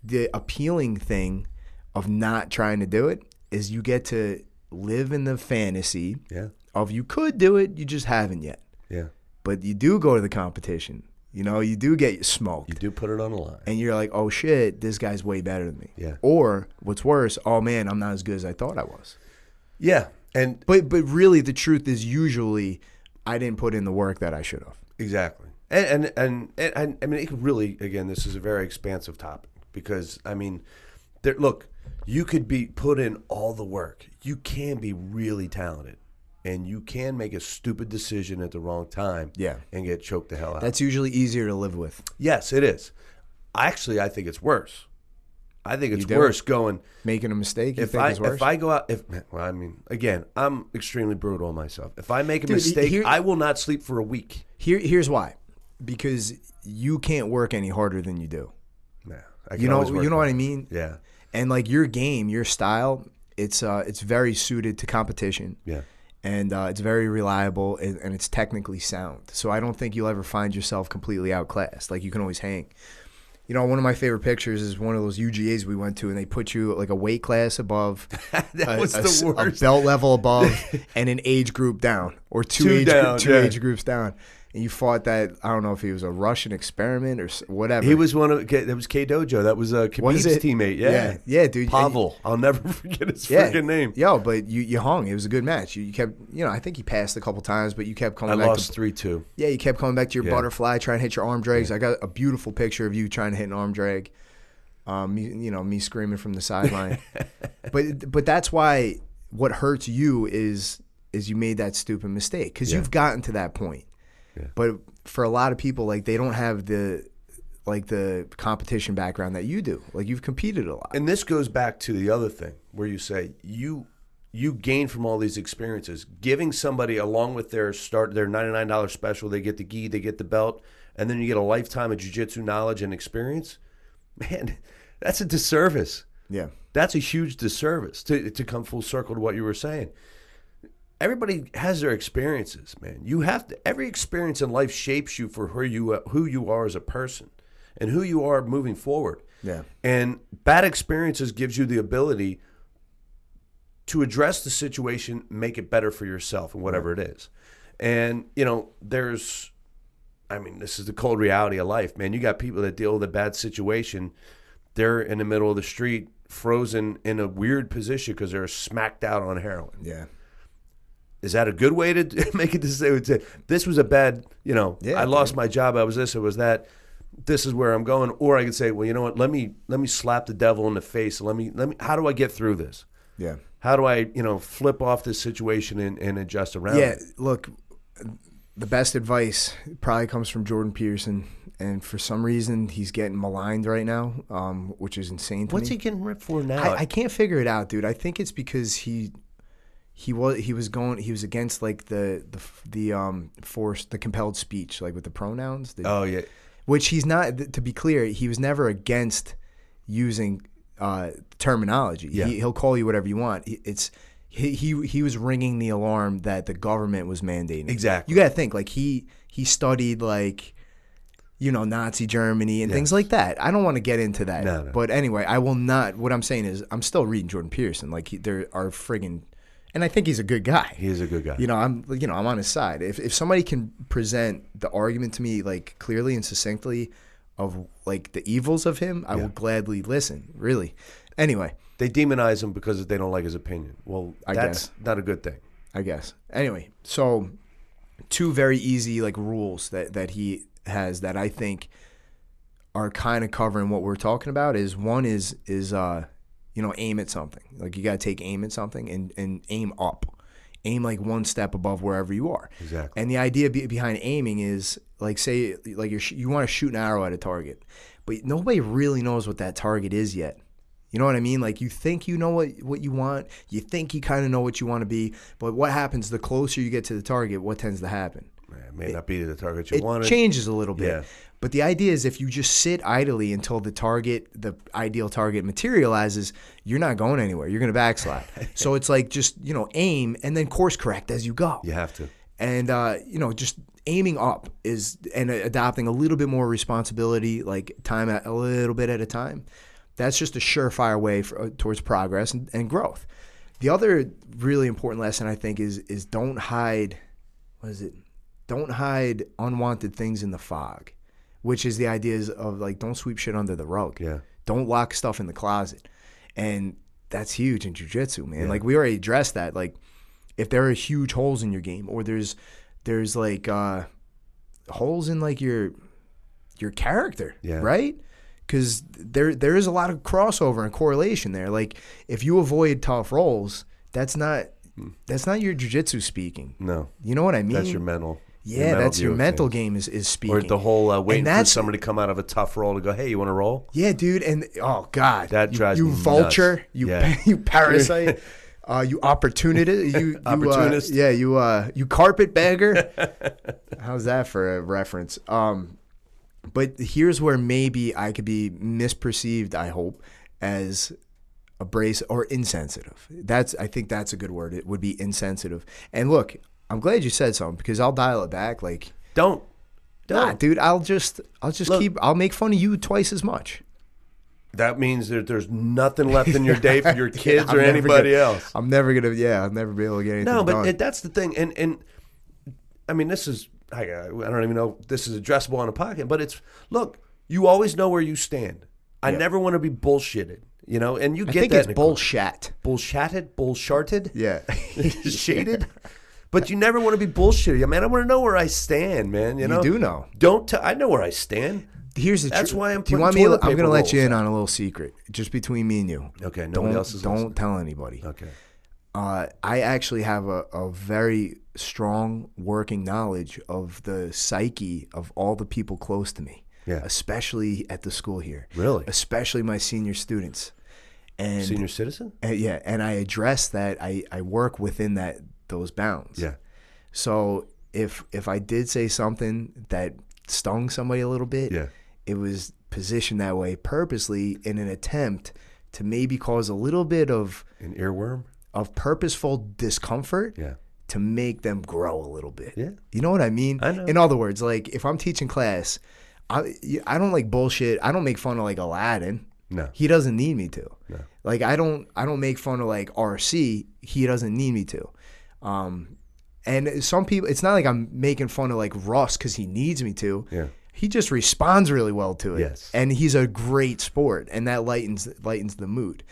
The appealing thing of not trying to do it is you get to live in the fantasy Yeah. of you could do it, you just haven't yet Yeah. but you do go to the competition. You know, you do get smoked. You do put it on the line. and you're like, oh shit, this guy's way better than me. Yeah. Or what's worse, oh man, I'm not as good as I thought I was. Yeah. And But but really, the truth is usually I didn't put in the work that I should have. Exactly. And and, and and and I mean it could really again this is a very expansive topic because I mean there look, you could be put in all the work. You can be really talented and you can make a stupid decision at the wrong time Yeah. and get choked the hell out. That's usually easier to live with. yes, it is. Actually, I think it's worse. I think it's worse going Making a mistake, if think I if I go out if well I mean again I'm extremely brutal on myself. If I make a Dude, mistake, here- I will not sleep for a week. Here here's why. Because you can't work any harder than you do. Yeah, I can You know always work you know what. I mean? Yeah, And like your game, your style, it's uh it's very suited to competition. yeah. and uh, it's very reliable and, and it's technically sound. So I don't think you'll ever find yourself completely outclassed. Like you can always hang. You know, one of my favorite pictures is one of those UGAs we went to, and they put you like a weight class above, That a, was a the a worst. belt level above, and an age group down, or two, Two age down, two yeah. age groups down. And you fought that. I don't know if he was a Russian experiment or whatever. He was one of that was K Dojo. That was a Was Khabib's it? teammate. Yeah, yeah, yeah, dude. Pavel. I'll never forget his Yeah, freaking name. Yo, but you, you hung. It was a good match. You, you kept, you know, I think he passed a couple times, but you kept coming I back. lost to, three two. Yeah, you kept coming back to your Yeah. butterfly, trying to hit your arm drags. I got a beautiful picture of you trying to hit an arm drag. Um, you, you know, me screaming from the sideline. but but that's why what hurts you is is you made that stupid mistake because Yeah. you've gotten to that point. Yeah. But for a lot of people, like they don't have the like the competition background that you do. Like you've competed a lot. And this goes back to the other thing where you say you you gain from all these experiences. Giving somebody along with their start their ninety nine dollar special, they get the gi, they get the belt, and then you get a lifetime of jujitsu knowledge and experience. Man, that's a disservice. Yeah. That's a huge disservice to to come full circle to what you were saying. Everybody has their experiences, man. You have to. Every experience in life shapes you for who you who you are as a person, and who you are moving forward. Yeah. And bad experiences gives you the ability to address the situation, make it better for yourself and whatever it is. And, you know, there's I mean, this is the cold reality of life, man. You got people that deal with a bad situation. They're in the middle of the street, frozen in a weird position because they're smacked out on heroin. Yeah. Is that a good way to make it say this was a bad, you know, Yeah, I lost dude. my job, I was this, it was that. This is where I'm going, or I could say, well, you know what? Let me let me slap the devil in the face. Let me let me. How do I get through this? Yeah. How do I, you know, flip off this situation and, and adjust around? Yeah, it? look, the best advice probably comes from Jordan Peterson, and for some reason he's getting maligned right now, um, which is insane to What's me. he getting ripped for now? I, I can't figure it out, dude. I think it's because he he was he was going he was against like the the the um forced the compelled speech like with the pronouns. The, oh yeah, which he's not. To be clear, he was never against using uh, terminology. Yeah. He, he'll call you whatever you want. He- It's he, he he was ringing the alarm that the government was mandating. Exactly. You got to think like he he studied like you know Nazi Germany and things like that. I don't want to get into that. No, no. But anyway, I will not. What I'm saying is, I'm still reading Jordan Peterson. Like he, there are friggin', and I think he's a good guy. he is a good guy. You know, I'm you know I'm on his side. If if somebody can present the argument to me like clearly and succinctly of like the evils of him, I will gladly listen. Really. Anyway, they demonize him because they don't like his opinion. Well, I that's guess. not a good thing. I guess. Anyway, so two very easy like rules that that he has that I think are kind of covering what we're talking about is one is is uh you know aim at something like you got to take aim at something and and aim up aim like one step above wherever you are Exactly. and the idea be, behind aiming is like say like you're sh- you want to shoot an arrow at a target but nobody really knows what that target is yet you know what I mean? Like you think you know what what you want, you think you kind of know what you want to be, but what happens the closer you get to the target? What tends to happen? It may not be the target you want It wanted. changes a little bit. Yeah. But the idea is if you just sit idly until the target, the ideal target materializes, you're not going anywhere. You're going to backslide. so it's like just, you know, aim and then course correct as you go You have to. and uh, you know just aiming up is and adopting a little bit more responsibility like time at a little bit at a time that's just a surefire way for, uh, towards progress and, and growth the other really important lesson i think is is don't hide what is it don't hide unwanted things in the fog which is the ideas of like don't sweep shit under the rug. Yeah. don't lock stuff in the closet. And that's huge in jiu-jitsu man. Like we already addressed that. Like if there are huge holes in your game or there's there's like uh holes in like your your character Yeah. right? Because there there is a lot of crossover and correlation there. Like if you avoid tough roles that's not that's not your jiu-jitsu speaking. No, you know what i mean that's your mental. Yeah that's your mental things. game is, is speaking Or the whole uh, waiting for somebody to come out of a tough roll to go, hey, you want to roll? Yeah, dude, and oh god, That you, drives you me nuts. vulture, you Yeah. you parasite, uh, you opportunity, you, you Opportunist. Uh, yeah, you uh, you carpetbagger. How's that for a reference? Um, but here's where maybe I could be misperceived. I hope as abrasive or insensitive. That's I think that's a good word. It would be insensitive. And look, I'm glad you said something because I'll dial it back. Like, Don't. Don't. nah, dude, I'll just I'll just Look. keep I'll make fun of you twice as much. That means that there's nothing left in your day for your kids I'm or anybody gonna- else. I'm never gonna. Yeah, I'll never be able to get anything No, but it, that's the thing, and and I mean, this is I, I don't even know if this is addressable on a podcast, but it's look, you always know where you stand. I Yeah. never want to be bullshitted, you know, and you I get think that it's bullshit. bullshatted, bullsharted, Yeah, shaded. But you never want to be bullshitty. I mean, I want to know where I stand, man. You you know, do know. Don't t- I know where I stand? Here's the That's truth. why I'm Do you want me? I'm gonna let you in on a little secret, just between me and you. Okay, nobody don't else is don't listening. tell anybody. Okay, Uh, I actually have a, a very strong working knowledge of the psyche of all the people close to me. Yeah. Especially at the school here. Really? Especially my senior students. and Senior citizen? and yeah, and I address that. I I work within that those bounds. Yeah. So if if I did say something that stung somebody a little bit, Yeah. it was positioned that way purposely in an attempt to maybe cause a little bit of An earworm? of purposeful discomfort Yeah. to make them grow a little bit. Yeah. You know what I mean? I know. In other words, like if I'm teaching class, I I don't like bullshit. I don't make fun of like Aladdin. No. He doesn't need me to. No. Like I don't I don't make fun of like RC. He doesn't need me to. Um, and some people, it's not like I'm making fun of like Russ because he needs me to. Yeah. He just responds really well to it. Yes. And he's a great sport, and that lightens lightens the mood.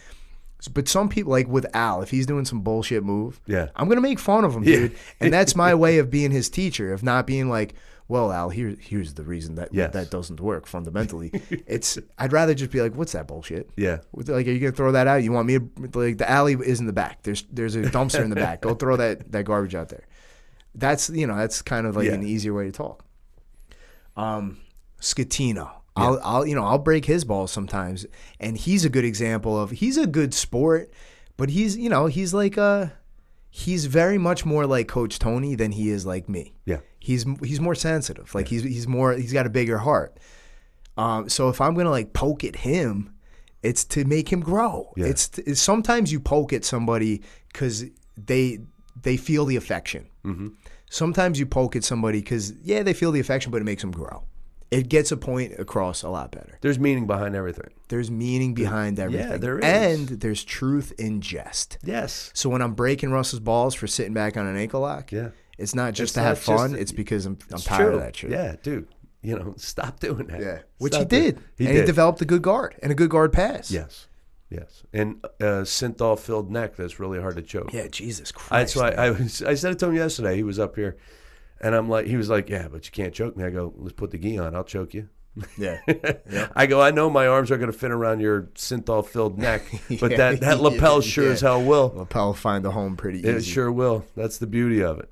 But some people, like with Al, if he's doing some bullshit move, Yeah. I'm gonna make fun of him, Yeah. dude. And that's my way of being his teacher, of not being like, well, Al, here, here's the reason that Yes. that doesn't work fundamentally. it's I'd rather just be like, what's that bullshit? Yeah. Like, are you gonna throw that out? You want me to like the alley is in the back. There's there's a dumpster in the back. Go throw that that garbage out there. That's you know that's kind of like Yeah. an easier way to talk. Um, Scatino. I'll, I'll, you know, I'll break his balls sometimes, and he's a good example of he's a good sport, but he's, you know, he's like a, he's very much more like Coach Tony than he is like me. Yeah. He's he's more sensitive. Like he's he's more he's got a bigger heart. Um, so if I'm gonna like poke at him, it's to make him grow. Yeah. It's, it's sometimes you poke at somebody because they they feel the affection. Mm-hmm. Sometimes you poke at somebody because yeah they feel the affection, but it makes them grow. It gets a point across a lot better. There's meaning behind everything. There's meaning behind everything. Yeah, there is. And there's truth in jest. Yes. So when I'm breaking Russell's balls for sitting back on an ankle lock, Yeah. It's not just It's to not have fun. just- it's because I'm, I'm tired true. of that shit. Yeah, dude. You know, stop doing that. Yeah. Which Stop he it. did. He and did. he developed a good guard and a good guard pass. Yes. Yes. And uh, synthol filled neck that's really hard to choke. Yeah, Jesus I, Christ. so I, man. I, was, I said it to him yesterday. He was up here, and I'm like, he was like, "Yeah, but you can't choke me." I go, "Let's put the gi on. I'll choke you." yeah. I go, "I know my arms are going to fit around your synthol filled neck, but Yeah, that that lapel sure yeah. as hell will. Lapel find a home pretty easy. It sure will. That's the beauty of it."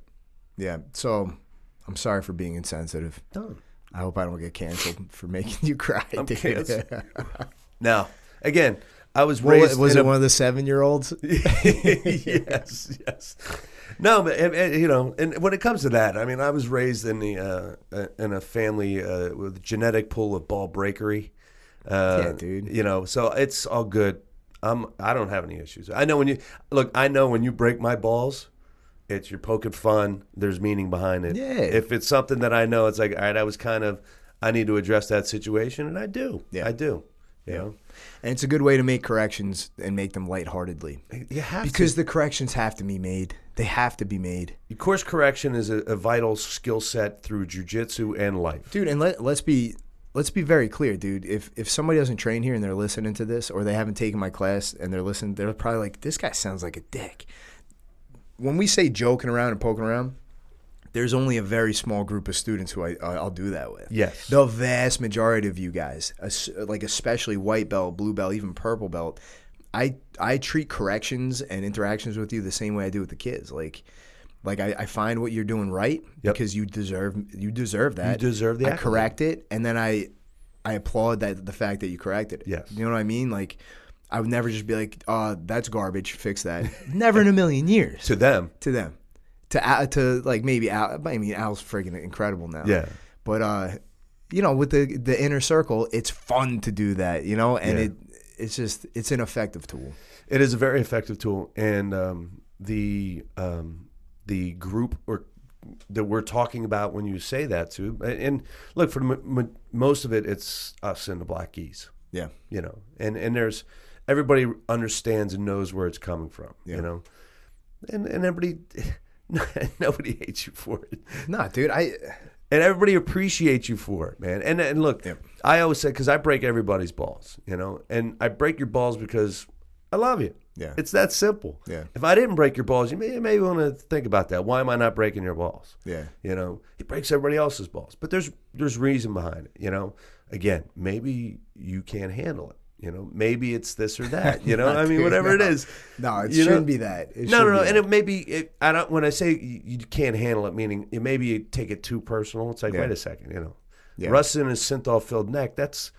Yeah. So I'm sorry for being insensitive. I hope I don't get canceled for making you cry. I'm canceled. Now, again, I was Well, raised. was it a- one of the seven year olds? yes, yes. No, but eh, eh, you know, and when it comes to that, I mean, I was raised in the uh, uh, in a family uh, with a genetic pool of ball breakery. Uh, Yeah, dude. You know, so it's all good. I'm. I don't have any issues. I know when you look. I know when you break my balls. It's you're poking fun. There's meaning behind it. Yeah. If it's something that I know, it's like, all right, I was kind of, I need to address that situation, and I do. Yeah. I do. You know, And it's a good way to make corrections and make them lightheartedly. you have Because the corrections have to be made. They have to be made. Course correction is a, a vital skill set through jujitsu and life. Dude, and let, let's be let's be very clear, dude. If if somebody doesn't train here and they're listening to this or they haven't taken my class and they're listening, they're probably like, This guy sounds like a dick. When we say joking around and poking around, there's only a very small group of students who I, I'll do that with. Yes. The vast majority of you guys, like especially white belt, blue belt, even purple belt, I I treat corrections and interactions with you the same way I do with the kids. Like, like I, I find what you're doing right Yep. because you deserve you deserve that. You deserve the I accolade. correct it, and then I I applaud that the fact that you corrected it. Yes. You know what I mean? Like, I would never just be like, "Uh, that's garbage. Fix that." never in a million years To them, to them. To Al- to like maybe Al. I mean, Al's freaking incredible now. Yeah. But uh, you know, with the the inner circle, it's fun to do that. You know, and Yeah. it it's just it's an effective tool. it is a very effective tool, and um, the um, the group or that we're talking about when you say that to, and look for m- m- most of it, it's us and the black geese. Yeah. you know and and there's everybody understands and knows where it's coming from you know and and everybody nobody hates you for it Nah, dude. I and everybody appreciates you for it man and and look Yep. i always say because i break everybody's balls you know and i break your balls because i love you Yeah. it's that simple Yeah. if i didn't break your balls you may, maybe want to think about that why am i not breaking your balls yeah. you know, he breaks everybody else's balls. But there's there's reason behind it. You know, again, maybe you can't handle it. You know, maybe it's this or that. You know, I mean, whatever it no. is. No, it shouldn't be that. It No, no, no, and it may be. It, I don't. When I say you, you can't handle it, meaning it maybe you take it too personal. It's like, Yeah. wait a second, you know, Yeah. Russ in his synthol filled neck. That's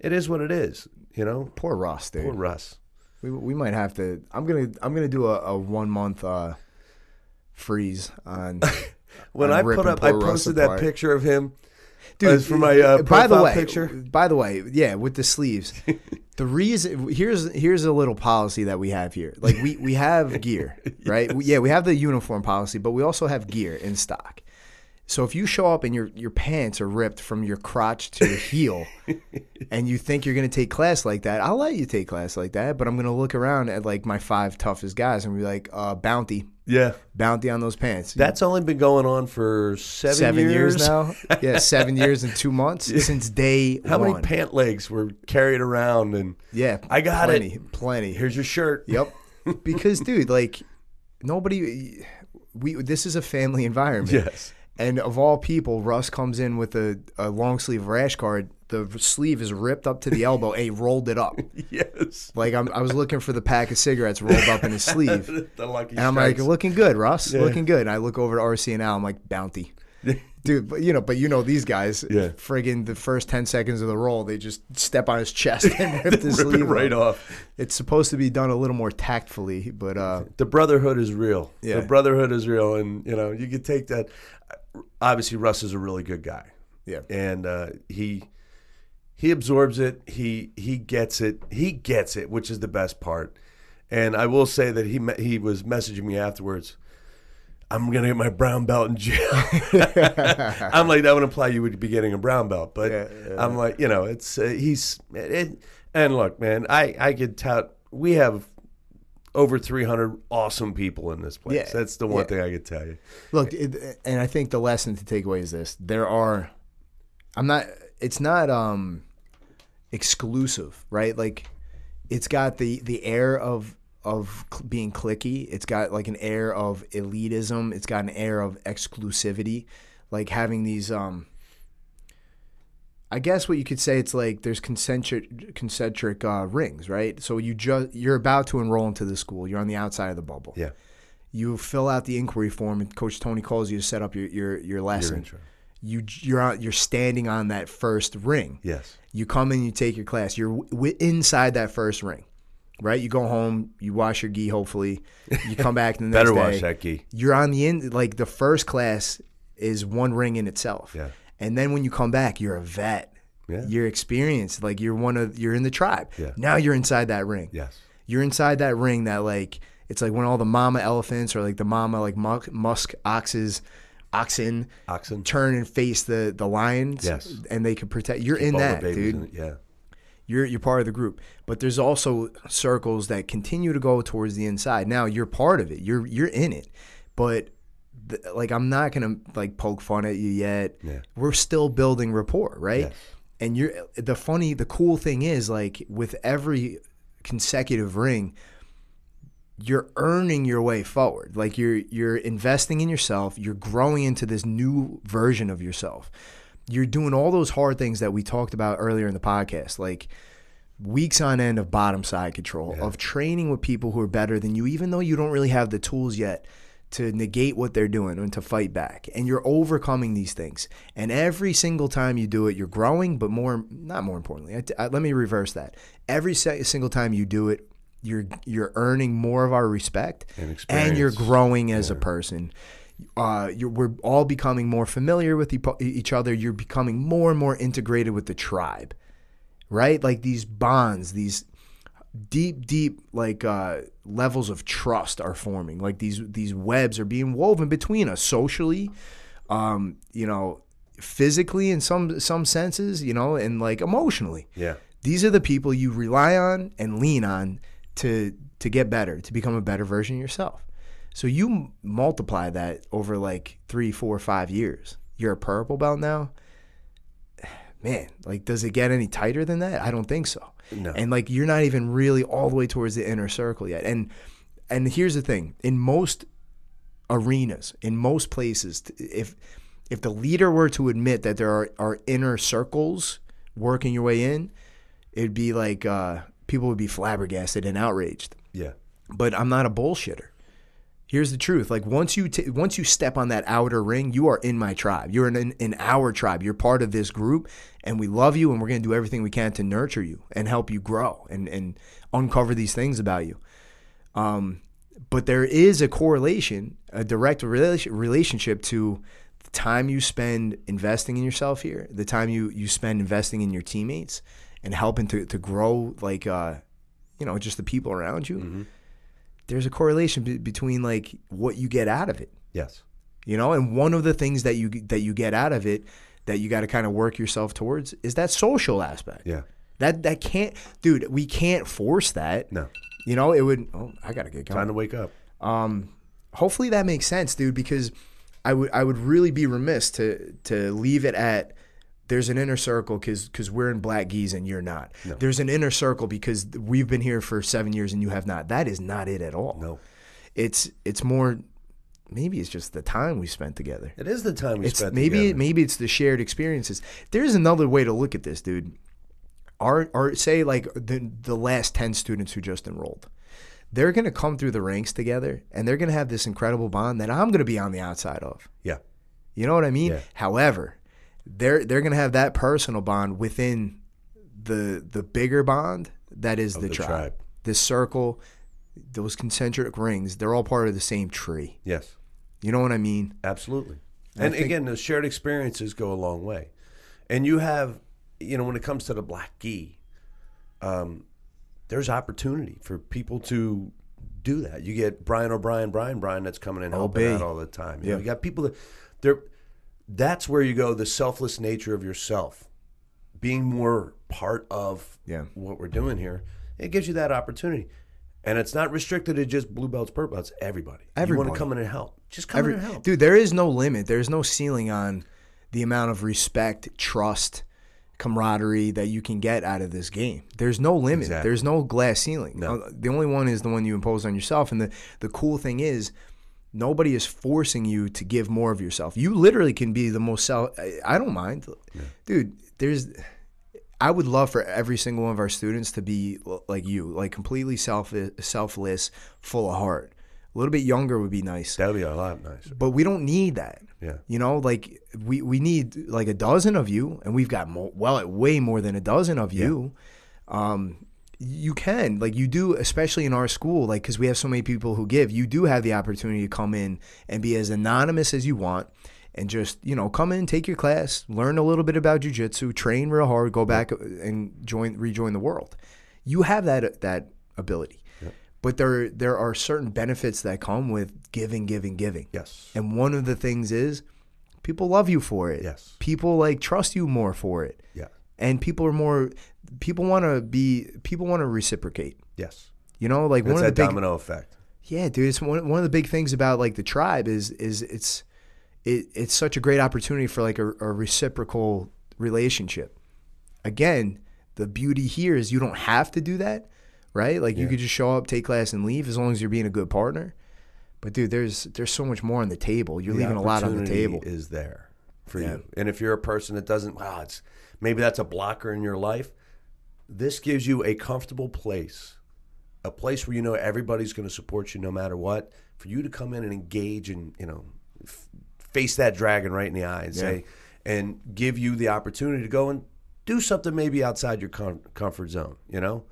it is what it is. You know, poor Ross, dude. poor Russ. We, we might have to. I'm gonna I'm gonna do a, a one month uh, freeze on. When on I put up, I posted that picture of him. Dude, as for my uh, by the profile way, picture. By the way, yeah, with the sleeves. the reason here's here's a little policy that we have here. Like we we have gear, right? Yeah, we have the uniform policy, but we also have gear in stock. So if you show up and your your pants are ripped from your crotch to your heel, and you think you're gonna take class like that, I'll let you take class like that. But I'm gonna look around at like my five toughest guys and be like, uh, bounty, Yeah, bounty on those pants. that's only been going on for seven, seven years. years now. Yeah, seven years and two months since day How one. many pant legs were carried around? And Yeah, I got plenty, it. Plenty. here's your shirt. Yep. because, dude, like nobody. We this is a family environment. Yes. And of all people, Russ comes in with a, a long sleeve rash guard. The sleeve is ripped up to the elbow, and he rolled it up. Yes. Like I'm, I was looking for the pack of cigarettes rolled up in his sleeve, the lucky and I'm like, looking good, Russ, Yeah. looking good. And I look over to RC and Al, I'm like, bounty. Dude, but you know, but you know these guys. Yeah. Friggin' the first ten seconds of the roll, they just step on his chest and rip his sleeve right off. off. It's supposed to be done a little more tactfully, but uh, The brotherhood is real. Yeah. The brotherhood is real, and you know you could take that. Obviously, Russ is a really good guy. yeah, and uh, he he absorbs it. He he gets it. He gets it, which is the best part. And I will say that he he was messaging me afterwards. I'm gonna get my brown belt in jail. I'm like that would imply you would be getting a brown belt, but Yeah, yeah, I'm like you know it's uh, he's it, and look man, I I could tout we have over 300 awesome people in this place. Yeah, That's the one yeah. thing I could tell you. Look, it, and I think the lesson to take away is this: there are, I'm not. It's not um, exclusive, right? Like, it's got the the air of of being cliquey. It's got like an air of elitism. It's got an air of exclusivity, like having these um. I guess what you could say it's like there's concentric concentric uh, rings, right? So you just you're about to enroll into the school. You're on the outside of the bubble Yeah, you fill out the inquiry form and coach tony calls you to set up your your, your lesson intro. you you're on, you're standing on that first ring yes, you come in you take your class you're w- inside that first ring right you go home you wash your gi hopefully you come back the next better day watch that key. you're on the in like the first class is one ring in itself Yeah. And then when you come back you're a vet Yeah. you're experienced like you're one of you're in the tribe Yeah. now you're inside that ring Yes. you're inside that ring that like it's like when all the mama elephants or like the mama like musk, musk oxes oxen Oxen. turn and face the the lions Yes. and they can protect you're in that dude in Yeah. you're you're part of the group but there's also circles that continue to go towards the inside now you're part of it you're you're in it but the, like I'm not gonna like poke fun at you yet. Yeah. we're still building rapport right? Yes. and you're the funny the cool thing is like with every consecutive ring you're earning your way forward. Like you're you're investing in yourself. You're growing into this new version of yourself. You're doing all those hard things that we talked about earlier in the podcast like weeks on end of bottom side control of training with people who are better than you even though you don't really have the tools yet to negate what they're doing and to fight back. And you're overcoming these things. And every single time you do it you're growing but more not more importantly I, I- let me reverse that. Every single time you do it you're you're earning more of our respect And and you're growing as a person. Uh, you're, we're all becoming more familiar with each other. You're becoming more and more integrated with the tribe right? Like these bonds these deep deep like uh levels of trust are forming. Like these these webs are being woven between us socially um you know physically in some some senses you know and like emotionally. Yeah. these are the people you rely on and lean on to to get better to become a better version of yourself. So you m- multiply that over like three four five years. You're a purple belt now. Man like does it get any tighter than that? I don't think so No. and like you're not even really all the way towards the inner circle yet and and here's the thing in most arenas in most places if if the leader were to admit that there are, are inner circles working your way in it'd be like uh, people would be flabbergasted and outraged Yeah. but i'm not a bullshitter Here's the truth. Like once you t- once you step on that outer ring, you are in my tribe. You're in, in, in our tribe. You're part of this group, and we love you, and we're gonna do everything we can to nurture you and help you grow and and uncover these things about you. Um, but there is a correlation, a direct relation, relationship to the time you spend investing in yourself here, the time you you spend investing in your teammates and helping to to grow like uh, you know just the people around you there's a correlation be- between like what you get out of it Yes. you know and one of the things that you that you get out of it that you got to kind of work yourself towards is that social aspect Yeah. that that can't dude we can't force that No. you know it would oh i gotta get Time going to wake up. um hopefully that makes sense dude because i would i would really be remiss to to leave it at there's an inner circle because because we're in black gis and you're not. There's an inner circle because we've been here for seven years and you have not. That is not it at all. No. it's it's more maybe it's just the time we spent together. It is the time we it's spent maybe together. maybe it's the shared experiences. There's another way to look at this dude. Our our say like the the last 10 students who just enrolled they're going to come through the ranks together and they're going to have this incredible bond that I'm going to be on the outside of. Yeah. you know what I mean? Yeah. however they're they're going to have that personal bond within the the bigger bond that is the, the tribe. tribe. this circle those concentric rings they're all part of the same tree Yes. you know what I mean Absolutely. And think- again, those shared experiences go a long way. And you have, you know, when it comes to the black gi, um, there's opportunity for people to do that. You get Brian O'Brien, Brian Brian that's coming in helping OB. out all the time. You, Yeah. know, you got people that they're that's where you go, the selfless nature of yourself. Being more part of Yeah. what we're doing here, it gives you that opportunity. And it's not restricted to just blue belts, purple belts, everybody. You want to come in and help. Just come Every, in and help. dude, there is no limit. There's no ceiling on the amount of respect, trust, camaraderie that you can get out of this game. There's no limit. Exactly. There's no glass ceiling. No. Uh, The only one is the one you impose on yourself. And the, the cool thing is, nobody is forcing you to give more of yourself. You literally can be the most self. I- don't mind, dude. There's. I would love for every single one of our students to be like you, like completely self selfless, full of heart. A little bit younger would be nice That'd be a lot nicer. but we don't need that. Yeah. You know, like we we need like a dozen of you, and we've got mo well way more than a dozen of you. Um, you can like you do, especially in our school, like because we have so many people who give. You do have the opportunity to come in and be as anonymous as you want. And just you know, come in, take your class, learn a little bit about jujitsu, train real hard, go back and join, rejoin the world. You have that that ability, but there there are certain benefits that come with giving, giving, giving. Yes. And one of the things is people love you for it. Yes. People like trust you more for it. Yeah. And people are more people want to be people want to reciprocate. Yes. You know, like It's one of the that big domino effect. Yeah, dude, it's one one of the big things about like the tribe is is it's it, it's such a great opportunity for like a, a reciprocal relationship. Again, the beauty here is you don't have to do that, right? Like you could just show up, take class, and leave as long as you're being a good partner. But dude, there's there's so much more on the table. You're leaving a lot on the table. Is there for Yeah. you? And if you're a person that doesn't, wow, it's maybe that's a blocker in your life. This gives you a comfortable place, a place where you know everybody's going to support you no matter what. For you to come in and engage and you know f- face that dragon right in the eye and say, and give you the opportunity to go and do something maybe outside your com- comfort zone. You know,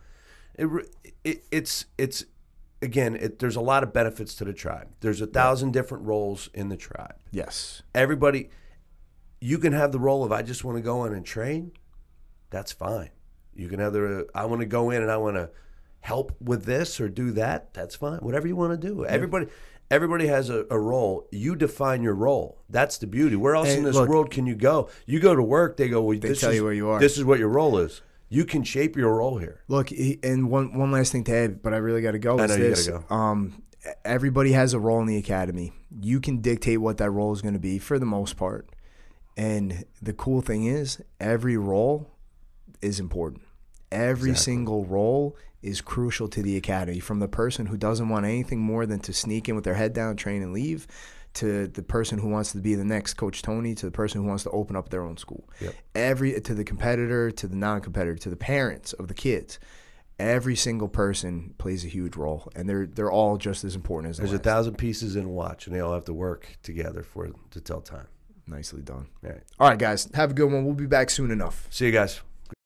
it, it it's it's again, it, there's a lot of benefits to the tribe. There's a thousand different roles in the tribe. yes. Everybody, you can have the role of I just want to go in and train. That's fine. You can have the I want to go in and I want to help with this or do that. That's fine. Whatever you want to do. Everybody. Everybody has a, a role. You define your role. That's the beauty. Where else in this look- world can you go? You go to work. They go. Well, They this tell is, you where you are. This is what your role is. You can shape your role here. Look, and one one last thing to add, but I really got to go. I know you gotta go. Um, everybody has a role in the academy. You can dictate what that role is going to be for the most part. And the cool thing is, every role is important. Every single role is crucial to the academy. From the person who doesn't want anything more than to sneak in with their head down, train, and leave, to the person who wants to be the next Coach Tony, to the person who wants to open up their own school. Yep. Every to the competitor, to the non-competitor, to the parents of the kids every single person plays a huge role, and they're they're all just as important as the There's a thousand pieces in a watch, and they all have to work together for to tell time. Nicely done. All right. All right, guys, have a good one. We'll be back soon enough. See you guys.